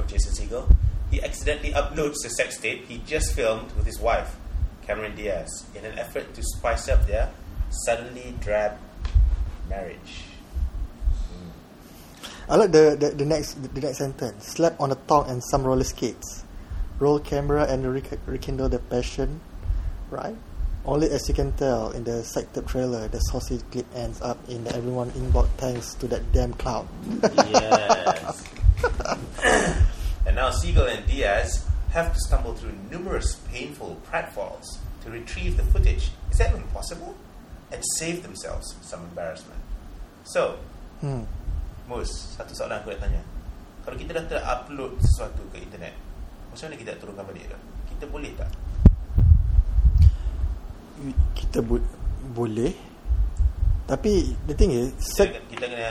of Jason Segel he accidentally uploads the sex tape he just filmed with his wife Cameron Diaz in an effort to spice up their suddenly drab marriage I like the, the, the next the, next sentence. Slap on a tongue and some roller skates. Roll camera and rek- rekindle the passion. Right? Only as you can tell in the sector trailer, the sausage clip ends up in the everyone inbox thanks to that damn cloud. Yes. and now Siegel and Diaz have to stumble through numerous painful pratfalls to retrieve the footage. Is that even possible? And save themselves some embarrassment. So, hmm. Mus, satu soalan aku nak tanya. Kalau kita dah ter-upload sesuatu ke internet, macam mana kita nak turunkan balik tu? Kita boleh tak? Kita bu- boleh. Tapi the thing is, Kita, sec- kita kena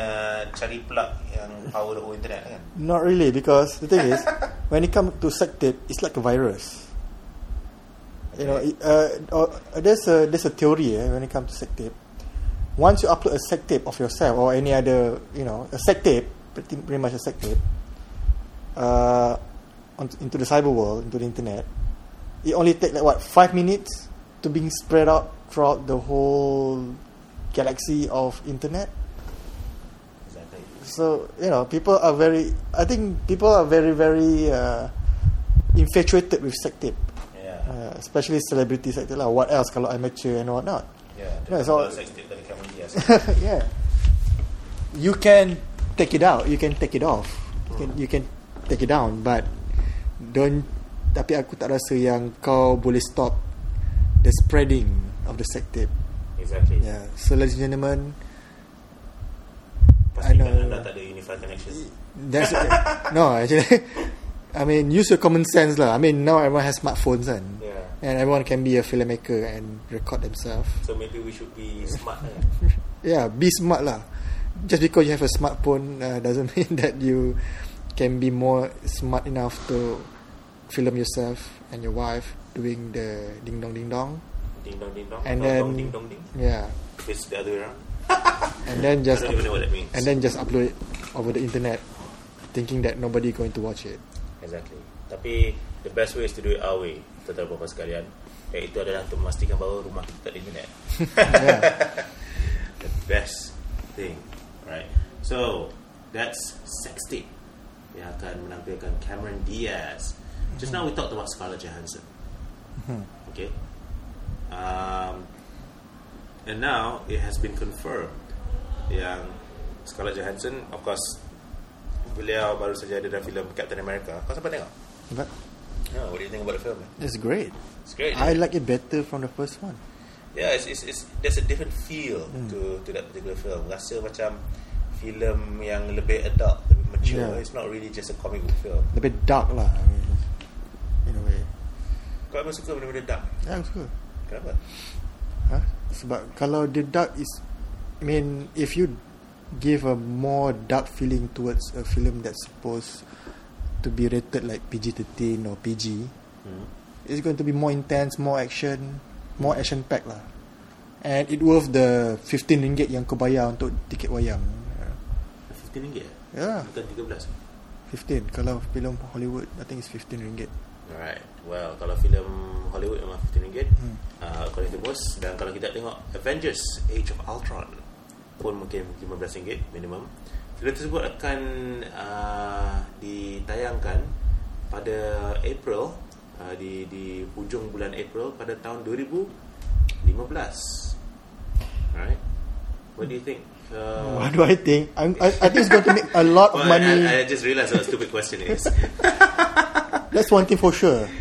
cari plug yang power the whole internet kan? not really because the thing is, when it comes to sec tape, it's like a virus. You know, it, uh, uh, there's a there's a theory eh, when it comes to sec tape. Once you upload a sec tape of yourself or any other, you know, a sec tape, pretty, pretty much a sec tape, uh, on, into the cyber world, into the internet, it only take like what five minutes to being spread out throughout the whole galaxy of internet. Exactly. So you know, people are very. I think people are very, very uh, infatuated with sex tape, Yeah. uh, especially celebrity sex tape lah. What else kalau amateur and whatnot? yeah. no, it's The all- sex tape dari Cameron Diaz. yeah, you can take it out, you can take it off, you can you can take it down, but don't. Tapi aku tak rasa yang kau boleh stop the spreading of the sex tape. Exactly. Yeah. So ladies and gentlemen, Pastikan I know. anda tak ada unified connection. That's no actually. I mean, use your common sense lah. I mean, now everyone has smartphones, and Yeah. and everyone can be a filmmaker and record themselves. So maybe we should be smart. Yeah, be smart lah. Just because you have a smartphone uh, doesn't mean that you can be more smart enough to film yourself and your wife doing the ding dong ding dong. Ding dong ding dong. And dong, then dong, ding dong ding. yeah, It's the other way around. and then I just don't even know what that means. and then just upload it over the internet, thinking that nobody going to watch it. Exactly. Tapi the best way is to do it our way, tuan-tuan bapa sekalian. Iaitu adalah untuk memastikan bahawa rumah kita tak ada internet. Yeah. the best thing, right? So that's sex tape yang akan menampilkan Cameron Diaz. Just now we talked about Scarlett Johansson. Okay. Um, and now it has been confirmed yang Scarlett Johansson, of course, beliau baru saja ada dalam filem Captain America. Kau sempat tengok? But No, what do you think about the film? it's great. It's great. I like it better from the first one. Yeah, it's, it's, it's there's a different feel to to that particular film. Rasa macam filem yang lebih adult, lebih mature. Yeah. It's not really just a comic book film. Lebih dark lah. I mean, in a way. Kau emang suka benda-benda dark? Yeah, aku suka. Kenapa? Huh? Sebab kalau the dark is I mean if you give a more dark feeling towards a film that's supposed to be rated like PG-13 or PG Hmm. it's going to be more intense more action more action packed lah and it worth the 15 ringgit yang kau bayar untuk tiket wayang RM15 eh? yeah Bukan 13 15 kalau film Hollywood I think it's 15 ringgit Alright Well Kalau filem Hollywood memang RM15 Hmm. uh, According to most Dan kalau kita tengok Avengers Age of Ultron Pun mungkin RM15 minimum. Filem tersebut akan uh, Ditayangkan Pada April uh, di, di hujung bulan April Pada tahun 2015 Alright What do you think? Uh, what do I think? I'm, I, I think it's going to make a lot of well, money. I, I just realised what a stupid question is That's one thing for sure.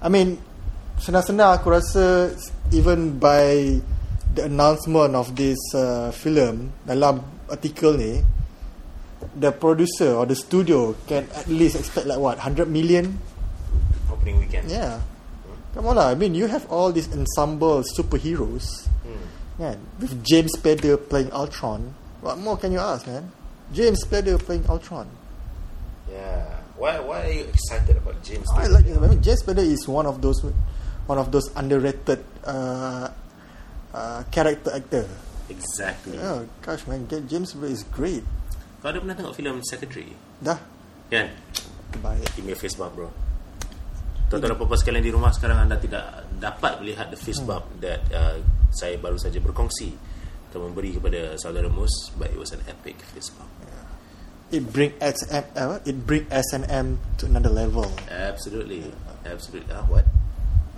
I mean, senang-senang aku rasa even by the announcement of this uh, film dalam artikel ni, the producer or the studio can at least expect like what 100 million. Opening weekend Yeah. Come on lah. I mean, you have all these ensemble superheroes. Hmm. Yeah, with James Spader playing Ultron. What more can you ask, man? James Spader playing Ultron. Yeah. Why why are you excited about James? I like it. I mean, James Spader is one of those one of those underrated uh, uh, character actor. Exactly. Oh gosh, man, James Spader is great. Kau ada pernah tengok filem Secretary? Dah, Kan? baik. Give me a fist bump, bro. Tuan-tuan dan puan sekalian di rumah sekarang anda tidak dapat melihat the fist bump that uh, saya baru saja berkongsi atau memberi kepada saudara Mus, but it was an epic fist bump. It bring SM, uh, it bring SNM to another level. Absolutely. Absolutely. Ah, what?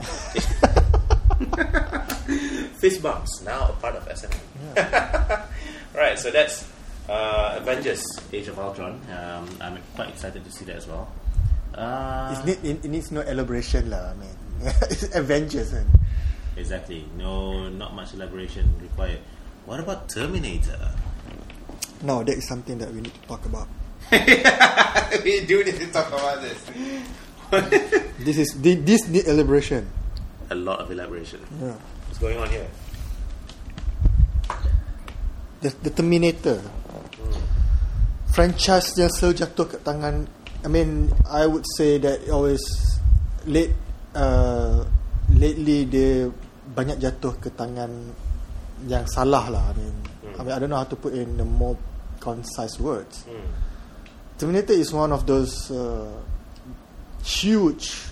Fist bumps, now a part of SNM. right, so that's uh, Avengers Age of Ultron. Um, I'm quite excited to see that as well. Uh, It, need, it, it needs no elaboration lah. I mean, it's Avengers. Man. exactly. No, not much elaboration required. What about Terminator? No, that is something that we need to talk about. we do need to talk about this. This is thi- this need elaboration. a lot of elaboration. Yeah. What's going on here? The, the Terminator franchise yang selalu jatuh ke tangan I mean I would say that always late uh, lately dia banyak jatuh ke tangan yang salah lah I mean I mean I don't know how to put in the more concise words Hmm. Terminator is one of those uh, huge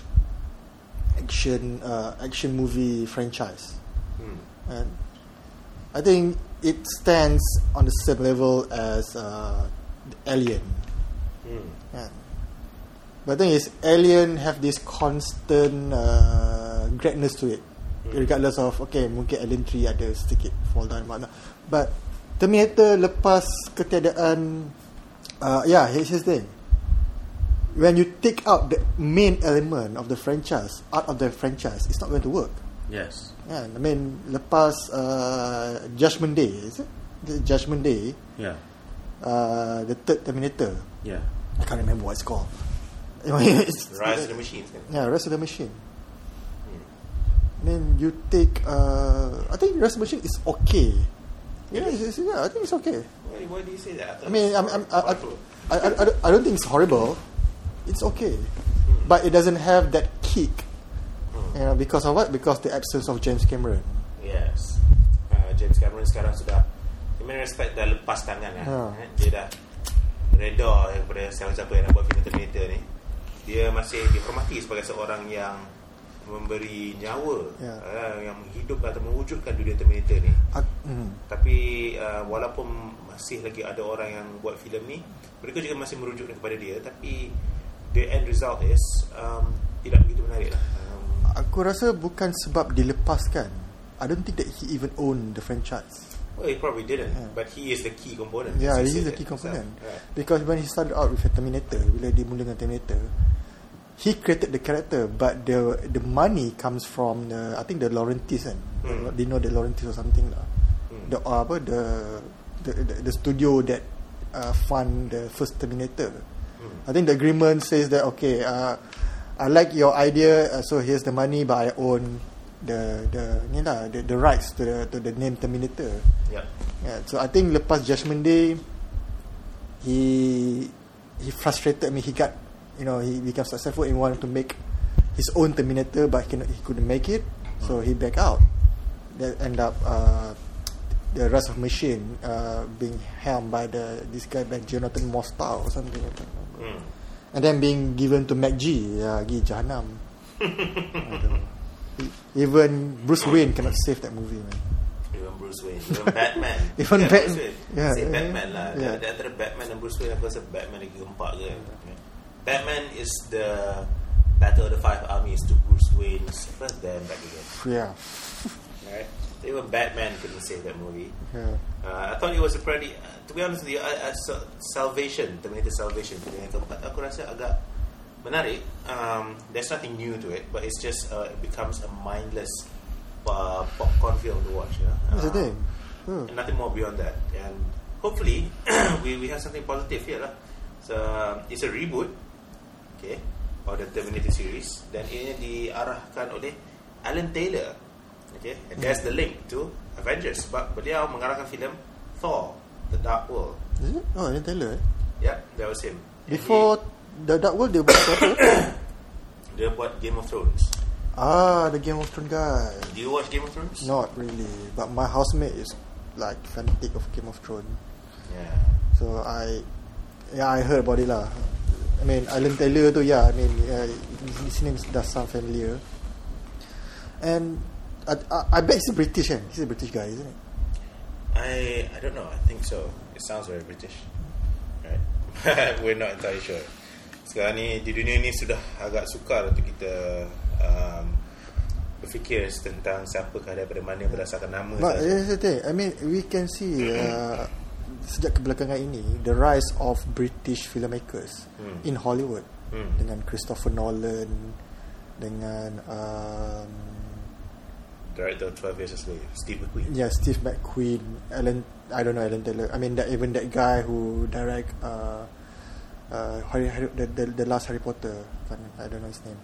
action uh, action movie franchise Hmm. and I think it stands on the same level as uh, Alien. Hmm. Yeah. But the thing is, Alien have this constant uh, greatness to it, regardless of okay, mungkin Alien 3 ada sedikit fall down. But Terminator lepas ketiadaan, uh, yeah, here's the thing. When you take out the main element of the franchise out of the franchise, it's not going to work. Yes. Yeah, I mean lepas uh, Judgment Day, is it? The Judgment Day, Yeah. uh, the third Terminator. Yeah. I can't remember what it's called. it's, Rise of the Machines. kan? Yeah, Rest of the Machine. I mean, you take. Uh, I think Rush Machine is okay. Yeah, it's, yeah, I think it's okay. Why, why do you say that? I mean, I'm, I'm, I, I, I, I, I, don't, think it's horrible. It's okay, Hmm. but it doesn't have that kick. You know, because of what? Because the absence of James Cameron. Yes. Uh, James Cameron sekarang sudah in many respect dah lepas tangan lah. Ha. Eh, Dia dah reda daripada siapa-siapa yang nak buat filem Terminator ni. Dia masih dihormati sebagai seorang yang memberi nyawa Ya. uh, yang menghidupkan atau mewujudkan dunia Terminator ni. I, uh, walaupun masih lagi ada orang yang buat filem ni, mereka juga masih merujuk kepada dia. Tapi the end result is um, tidak begitu menarik lah. Um, aku rasa bukan sebab dilepaskan. I don't think that he even owned the franchise. well, he probably didn't, Yeah. but he is the key component. Yeah, He is the key himself. component. Right. Because when he started out with Terminator, bila dia mula dengan Terminator, he created the character, but the the money comes from the I think the Laurentis kan, Hmm. they know the Laurentis or something lah. Hmm. The uh, apa the the, the the studio that uh, fund the first Terminator. Hmm. I think the agreement says that okay, uh, I like your idea, uh, so here's the money, but I own the the ni lah the, the rights to the to the name Terminator. Yeah. Yeah, so I think lepas Judgment Day, he he frustrated. me. he got you know he became successful in wanting to make his own Terminator, but he, cannot, he couldn't make it, so he back out. That end up uh, the rest of machine uh, being helmed by the this guy by Jonathan Mostow or something, like. Hmm. and then being given to MacG, yeah, gi Jahanam. Aduh. E- Even Bruce Wayne cannot save that movie, man. Even Bruce Wayne, even Batman. Even yeah, Bat- Wayne. yeah, Say yeah, Batman lah. yeah. Di antara Batman dan Bruce Wayne, aku rasa Batman lagi gempak ke. Batman is the Battle of the Five Armies to Bruce Wayne's first damn back again. Yeah, Right? Even Batman couldn't save that movie. yeah. Uh, I thought it was a pretty, uh, to be honest with you, I, I saw Salvation, Terminator Salvation, aku rasa agak menarik. Um, there's nothing new to it, but it's just uh, it becomes a mindless uh, popcorn film to watch. You know? That's the Uh, thing. Hmm. and nothing more beyond that. And hopefully, we, we have something positive here. Lah. So, um, it's a reboot, okay, of the Terminator series. Dan ini diarahkan oleh Alan Taylor. Okay, and there's the link to Avengers. Sebab beliau mengarahkan filem Thor, The Dark World. Is it? Oh, Alan Taylor. Eh? Yeah, that was him. Before the Dark World, dia buat apa? he- dia buat Game of Thrones. ah, the Game of Thrones guy. Do you watch Game of Thrones? Not really, but my housemate is like fanatic of Game of Thrones. Yeah. So I, yeah, I heard about it lah. I mean, Alan Taylor tu, yeah. I mean, uh, his name does sound familiar. And I, I, I bet he's a British, kan? He's a British guy, isn't it? I I don't know. I think so. It sounds very British, right? We're not entirely sure. Sekarang ni di dunia ni sudah agak sukar untuk kita um, berfikir tentang siapakah daripada mana berdasarkan nama But the thing. I mean, we can see uh, sejak kebelakangan ini the rise of British filmmakers Hmm. in Hollywood Hmm. dengan Christopher Nolan, dengan um, Director of 12 Years a Slave, Steve McQueen. yeah Steve McQueen, Alan. I don't know Alan Taylor. I mean, that even that guy who direct uh, uh, Harry, Harry, the, the the last Harry Potter. I don't know his name.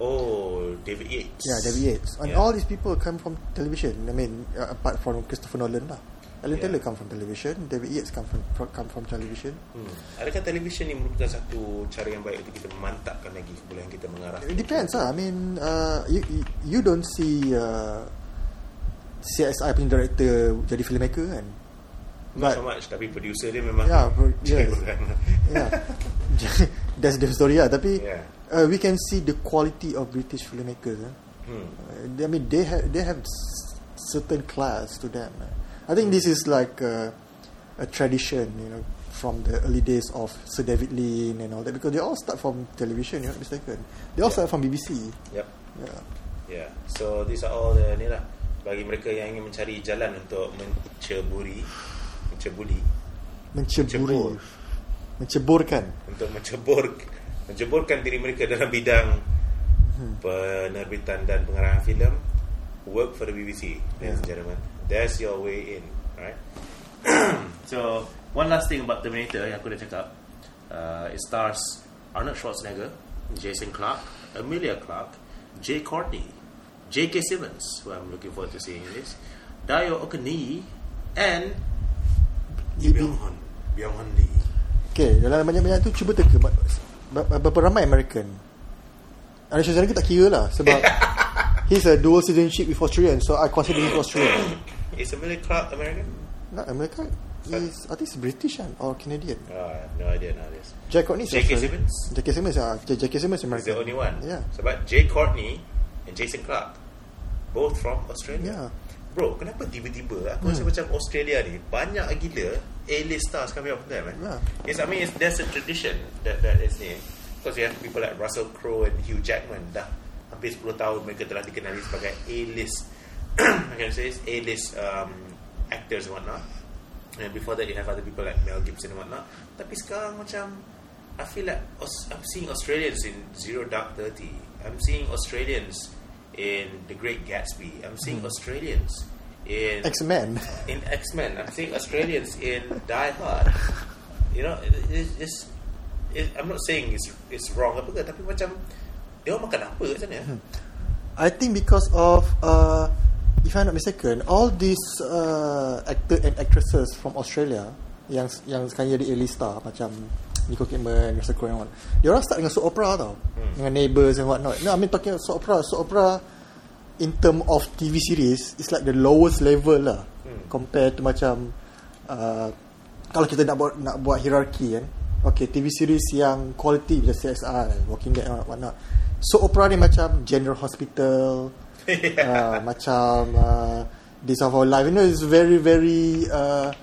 Oh, David Yates. Yeah, David Yates. And Yeah. all these people come from television. I mean, uh, apart from Christopher Nolan lah. Alan Yeah. Taylor come from television. David Yates come from, from come from television. Hmm. Adakah televisyen ni merupakan satu cara yang baik untuk kita memantapkan lagi kebolehan kita mengarah? It depends lah. I mean, uh, you, you don't see uh, CSI punya director jadi filmmaker kan? Not But so much, tapi producer dia memang Yeah, pro- yes. Bukan. yeah, that's the story lah. Tapi Yeah. uh, we can see the quality of British filmmakers. Eh? Hmm. Uh, I mean, they have they have certain class to them. eh. I think this is like a, a tradition, you know, from the early days of Sir David Lean and all that, because they all start from television. You're not mistaken. They all Yeah. start from BBC. Yep. Yeah. Yeah. So these are all the ni lah bagi mereka yang ingin mencari jalan untuk menceburi, mencebuli, Menceburi. Menceburkan. untuk mencebur menceburkan diri mereka dalam bidang Hmm. penerbitan dan pengarahan filem work for the BBC ladies Yeah. and gentlemen that's your way in right so one last thing about Terminator yang aku dah cakap uh, it stars Arnold Schwarzenegger Jason Clarke Amelia Clarke Jay Courtney J.K. Simmons, who I'm looking forward to seeing this, Dayo Okani, and Lee Byung Hun. Byung Hun Lee. Okay, dalam banyak-banyak tu cuba teka berapa ramai American. Anisha Zalagi tak kira lah sebab he's a dual citizenship with Australian, so I consider him Australian. Is Amelia Clark American? Not American. He's, I think he's British kan, or Canadian. Oh, I have no idea nowadays. Jack Courtney is J.K. Australian. Simmons? J.K. Simmons, ah, J- J.K. Simmons is He's American. the only one. Yeah. So, but Jay Courtney and Jason Clark, both from Australia. Yeah. Bro, kenapa tiba-tiba ah, aku hmm. rasa macam Australia ni banyak gila A-list stars coming up there, man. Yeah. Yes, I mean, it's, there's a tradition that that is ni. Because you have people like Russell Crowe and Hugh Jackman dah hampir 10 tahun mereka telah dikenali sebagai A-list I can say it's A-list um, actors and whatnot. And before that you have other people like Mel Gibson and whatnot. Tapi sekarang macam I feel like I'm seeing Australians in Zero Dark Thirty. I'm seeing Australians in The Great Gatsby. I'm seeing Australians in X-Men. in X Men. I'm seeing Australians in Die Hard. You know, it, it's just. It, I'm not saying it's it's wrong apa ke, tapi macam dia orang makan apa kat sana? I think because of uh, if I'm not mistaken, all these uh, actor and actresses from Australia yang yang sekarang jadi A-list star macam Nicole Kidman, Russell Crowe and what, dia orang start dengan soap opera tau, Hmm. dengan Neighbours and whatnot. No, I mean talking about soap opera, soap opera in term of TV series, it's like the lowest level lah Hmm. compared to macam uh, kalau kita nak buat nak buat hierarki kan. Okay, TV series yang quality macam CSI, Walking Dead and whatnot. So opera ni macam General Hospital, uh, macam uh, Days of Our Life. You know, it's very very uh,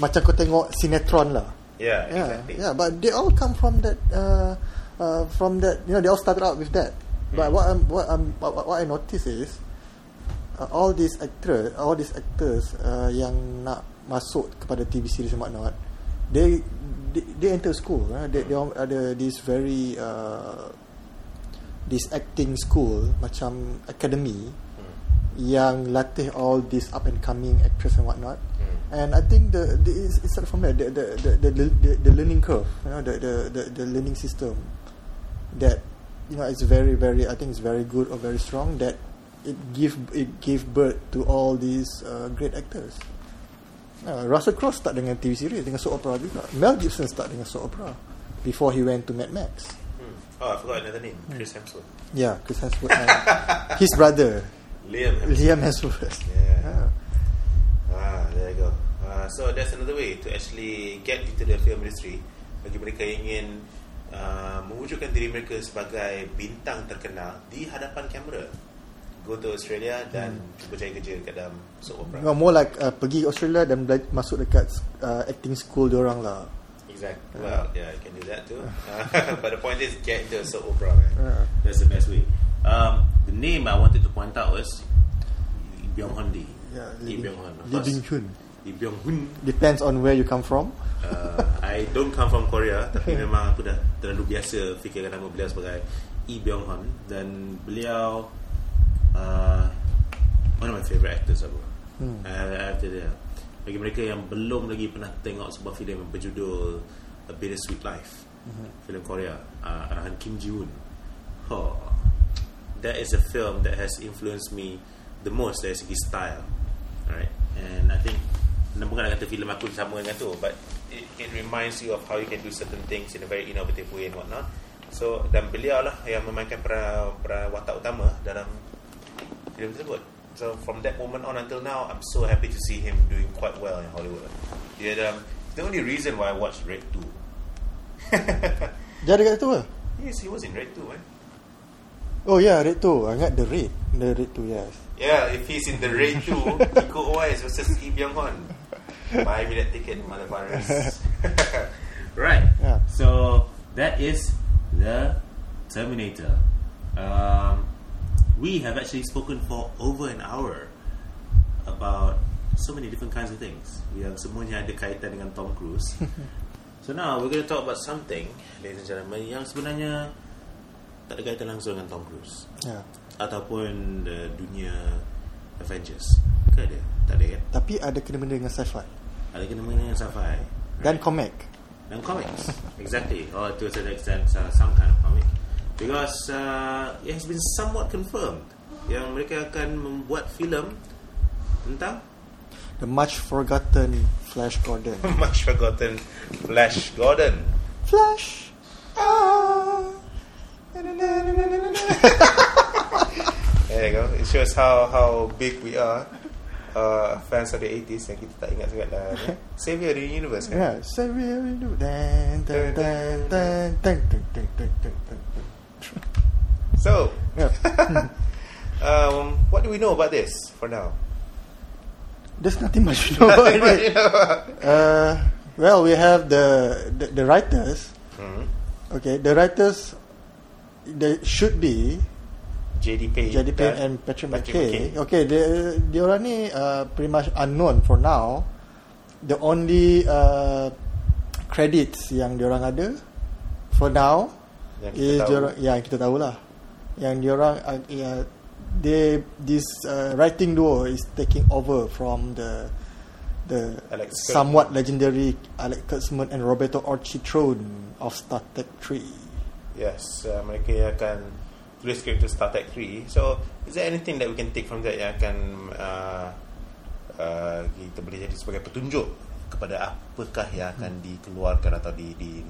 macam kau tengok sinetron lah. Yeah, Yeah, exactly. yeah. But they all come from that. Uh, uh, from that, you know, they all started out with that. But what I'm, what I'm, what, what I notice is uh, all these actors, all these actors uh, yang nak masuk kepada TV series and whatnot, they they, they enter school. Uh, they, they all ada this very uh, this acting school macam academy yang latih all these up and coming actress and whatnot. And I think the, the it's, it's started from there the the, the the the the learning curve, you know, the the the, the learning system that you know it's very very I think it's very good or very strong that it give it gave birth to all these uh, great actors. Uh, Russell Crowe start dengan TV series dengan soap opera juga. Mel Gibson start dengan soap opera before he went to Mad Max. Hmm. Oh, I forgot another name. Chris Hemsworth. Yeah, Chris Hemsworth and his brother Liam Hemsworth. Liam Hemsworth. Yeah. Ah. Ah, there you go. Uh, so that's another way to actually get into the film industry bagi mereka yang ingin uh, mewujudkan diri mereka sebagai bintang terkenal di hadapan kamera. Go to Australia dan cuba cari kerja kat dalam soap opera. No, more like uh, pergi Australia dan bela- masuk dekat uh, acting school diorang lah. Exactly. Well, yeah, you can do that too. Uh, but the point is, get into a soap opera, man. Yeah. That's the best way. Um, the name I wanted to point out was Lee Byung Hun Lee. Yeah, Lee Byung Hun. Lee. Byung Hun. Lee Byung Hun. Depends on where you come from. Uh, I don't come from Korea, tapi memang aku dah terlalu biasa fikirkan nama beliau sebagai Lee Byung Hun dan beliau uh, one of my favourite actors aku. Hmm. Uh, after dia. Bagi mereka yang belum lagi pernah tengok sebuah filem yang berjudul A Bittersweet Life, Mhm. filem Korea, uh, arahan Kim Ji Woon. Oh, that is a film that has influenced me the most dari segi style, right? And I think bukan nak kata filem aku sama dengan tu, but it, it reminds you of how you can do certain things in a very innovative way and whatnot. So dan beliau lah yang memainkan peran, peran watak utama dalam filem tersebut. So from that moment on until now, I'm so happy to see him doing quite well in Hollywood. Dia dalam the only reason why I watched Red 2. Dia ada kat situ ke? yes, he was in Red 2, man. Oh yeah, Red 2. I got the Red. The Red 2, yes. Yeah, if he's in the Red 2, Iko Uwais versus Lee Byung Hun. Buy me that ticket, motherfuckers. right. Yeah. So that is the Terminator. Um, we have actually spoken for over an hour about so many different kinds of things. Yang semuanya ada kaitan dengan Tom Cruise. so now we're going to talk about something, ladies and gentlemen, yang sebenarnya tak ada kaitan langsung dengan Tom Cruise Yeah. ataupun the dunia Avengers. Ke ada? Tak ada kan? Tapi ada kena-mena dengan sci-fi. Ada kena mengenai dengan sci-fi. Dan comic. Dan comics. exactly. Or to a certain extent, uh, some kind of comic. Because uh, it has been somewhat confirmed yang mereka akan membuat filem tentang The much forgotten Flash Gordon. much forgotten Flash Gordon. Flash. Ah. There you go. It shows how how big we are. Uh, fans of the 80s yang kita tak ingat sangat lah. ni. Savior of the Universe kan? Yeah, Savior we do. Dan, dan, dan, dan, dan, dan, dan, dan, dan, dan. So, Yeah. um, what do we know about this for now? There's nothing much to know about it. Uh, well, we have the, the the writers. hmm. Okay, the writers they should be JD Payne. Jadi Payne and Patrick Patrick McKay. McKay. Okay, dia dia orang ni uh, pretty much unknown for now. The only uh, credits yang dia orang ada for now Yang is tahu. dia orang yang kita tahulah. Yang dia orang uh, yeah, they this uh, writing duo is taking over from the the Alex Kurtzman. somewhat legendary Alex Kurtzman and Roberto Orchitrone of Star Trek 3. Yes, uh, mereka yang akan tulis skrip Star Trek 3. So, is there anything that we can take from that yang akan uh, uh, kita boleh jadi sebagai petunjuk kepada apakah yang akan dikeluarkan atau di, di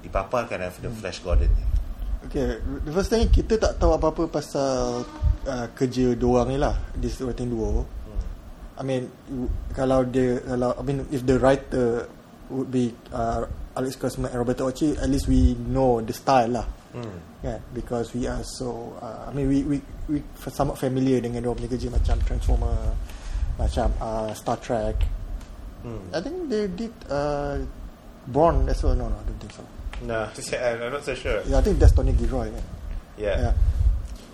dipaparkan of the Flash Gordon ni? Okay, the first thing kita tak tahu apa-apa pasal uh, kerja dua orang ni lah, this writing duo. Hmm. I mean, kalau dia, kalau I mean, if the writer would be uh, Alex Kurtzman and Roberto Orci, at least we know the style lah, Hmm. kan? Because we are so, uh, I mean, we we we somewhat familiar dengan dia punya kerja macam Transformer, macam uh, Star Trek. Hmm. I think they did uh, Born as well. No, no, I don't think so. No, I'm not so sure. Yeah, I think that's Tony Gilroy. Kan? Yeah. yeah.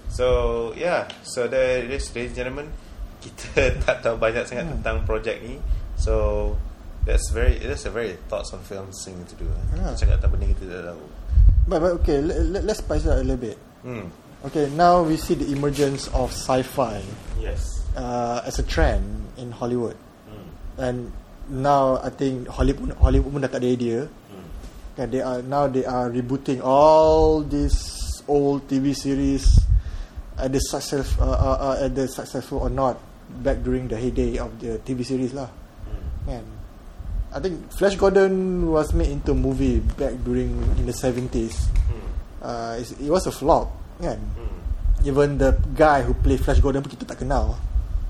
So yeah, so there it is, ladies and gentlemen. Kita tak tahu banyak sangat Hmm. tentang projek ni. So that's very that's a very thoughts on film thing to do. Yeah. Kita cakap tentang benda kita tak tahu. But, but okay, let, let, let's spice it up a little bit. Hmm. Okay, now we see the emergence of sci-fi Yes. uh, as a trend in Hollywood, Hmm. and now I think Hollywood Hollywood pun dah tak ada idea. Hmm. Kan, they are now they are rebooting all these old TV series, at the success uh, uh, uh, either successful or not, back during the heyday of the TV series lah. Hmm. Man, I think Flash Gordon was made into a movie back during in the 70s. Hmm. Uh, it was a flop, kan? Hmm. Even the guy who play Flash Gordon pun kita tak kenal.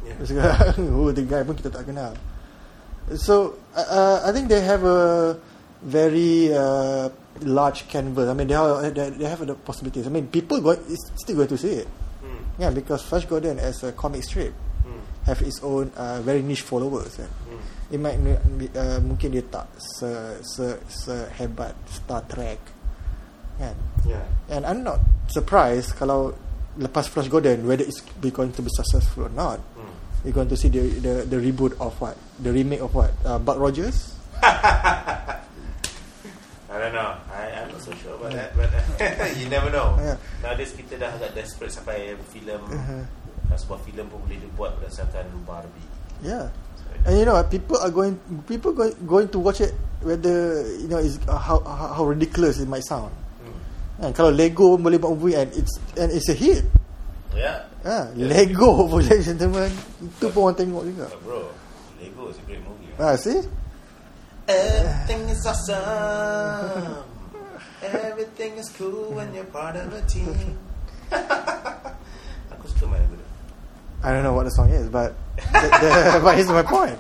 Yeah. Who the guy pun kita tak kenal. So uh, I think they have a very uh, large canvas. I mean, they have they they have the possibilities. I mean, people go still going to see it. Hmm. Yeah, because Flash Gordon as a comic strip Hmm. have its own uh, very niche followers. Kan? Hmm. It might uh, mungkin dia tak se se sehebat Star Trek. Kan? Yeah. And I'm not surprised kalau lepas Flash Gordon whether it's be going to be successful or not. Hmm. You're going to see the the, the reboot of what? The remake of what? Uh, Buck Rogers? I don't know. I, I'm not so sure about that, but you never know. Yeah. Nowadays kita dah agak desperate sampai filem Uh-huh. uh, sebuah filem pun boleh dibuat berdasarkan Barbie. Yeah. And you know? People are going people going going to watch it whether you know is uh, how, how how ridiculous it might sound. Hmm. And kalau Lego pun boleh buat movie and it's and it's a hit. Yeah. Ah, Yeah. Lego and gentlemen. Itu pun orang tengok juga. Bro, Lego is a great movie. Ah, see? Everything is awesome. Everything is cool when you're part of a team. Aku suka main lagu tu. I don't know what the song is, but the, the, but here's my point.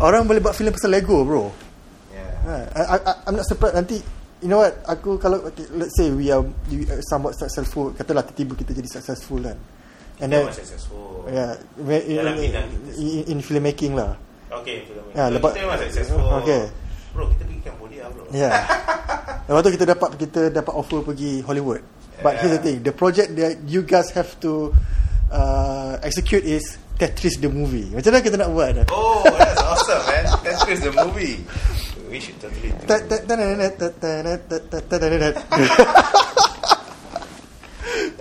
Orang boleh buat filem pasal Lego, bro. Yeah. I, I, I'm not surprised nanti you know what aku kalau okay, let's say we are we are somewhat successful katalah tiba-tiba kita jadi successful kan and then successful. yeah in, in, kita. in, in filmmaking lah Okay Ya, so, lepas, kita memang okay. Bro, kita pergi Cambodia bro. Ya. Yeah. lepas tu kita dapat kita dapat offer pergi Hollywood. But yeah. here's the ya. thing, the project that you guys have to uh, execute is Tetris the movie. Macam mana kita nak buat? Oh, that's awesome, man. Tetris the movie. We should totally do it. That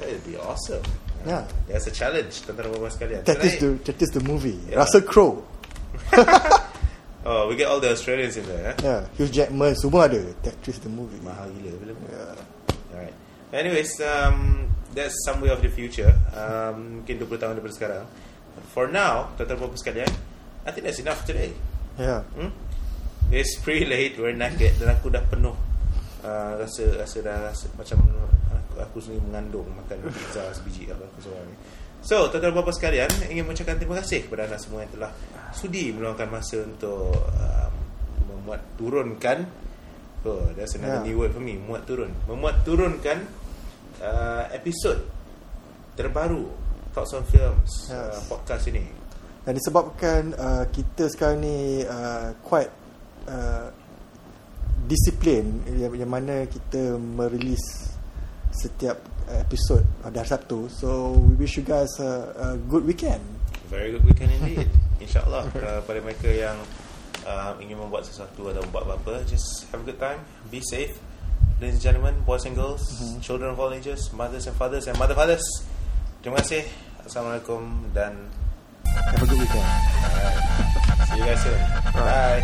would be awesome. Yeah. That's a challenge tentara bawah sekalian. Tetris the, Tetris the movie. Russell Crowe. Oh, we get all the Australians in there, eh? Yeah, Hugh Jackman semua ada Tetris the movie. Mahal gila film. Yeah. Alright. Anyways, um, that's some way of the future. Um, mungkin 20 tahun daripada sekarang. For now, tuan-tuan dan puan sekalian, I think that's enough today. Yeah. Hmm? It's pretty late, we're naked dan aku dah penuh. Uh, rasa rasa dah rasa, macam aku, aku sendiri mengandung makan pizza sebiji apa aku seorang ni. So, tuan-tuan dan puan sekalian, ingin mengucapkan terima kasih kepada anda semua yang telah sudi meluangkan masa untuk um, memuat turunkan oh, that's another Yeah. new word for me, muat turun. Memuat turunkan uh, episod terbaru Thoughts on Films uh, Yes. podcast ini. Dan disebabkan uh, kita sekarang ni uh, quite uh, disiplin yang, yang mana kita merilis setiap episod pada hari Sabtu. So we wish you guys a, a good weekend. Very good weekend indeed. InsyaAllah uh, pada mereka yang uh, ingin membuat sesuatu atau membuat apa-apa, just have a good time, be safe. Ladies and gentlemen, boys and girls, Mhm. children of all ages, mothers and fathers and mother fathers. Terima kasih. Assalamualaikum dan Have a good weekend. see you guys soon. Bye.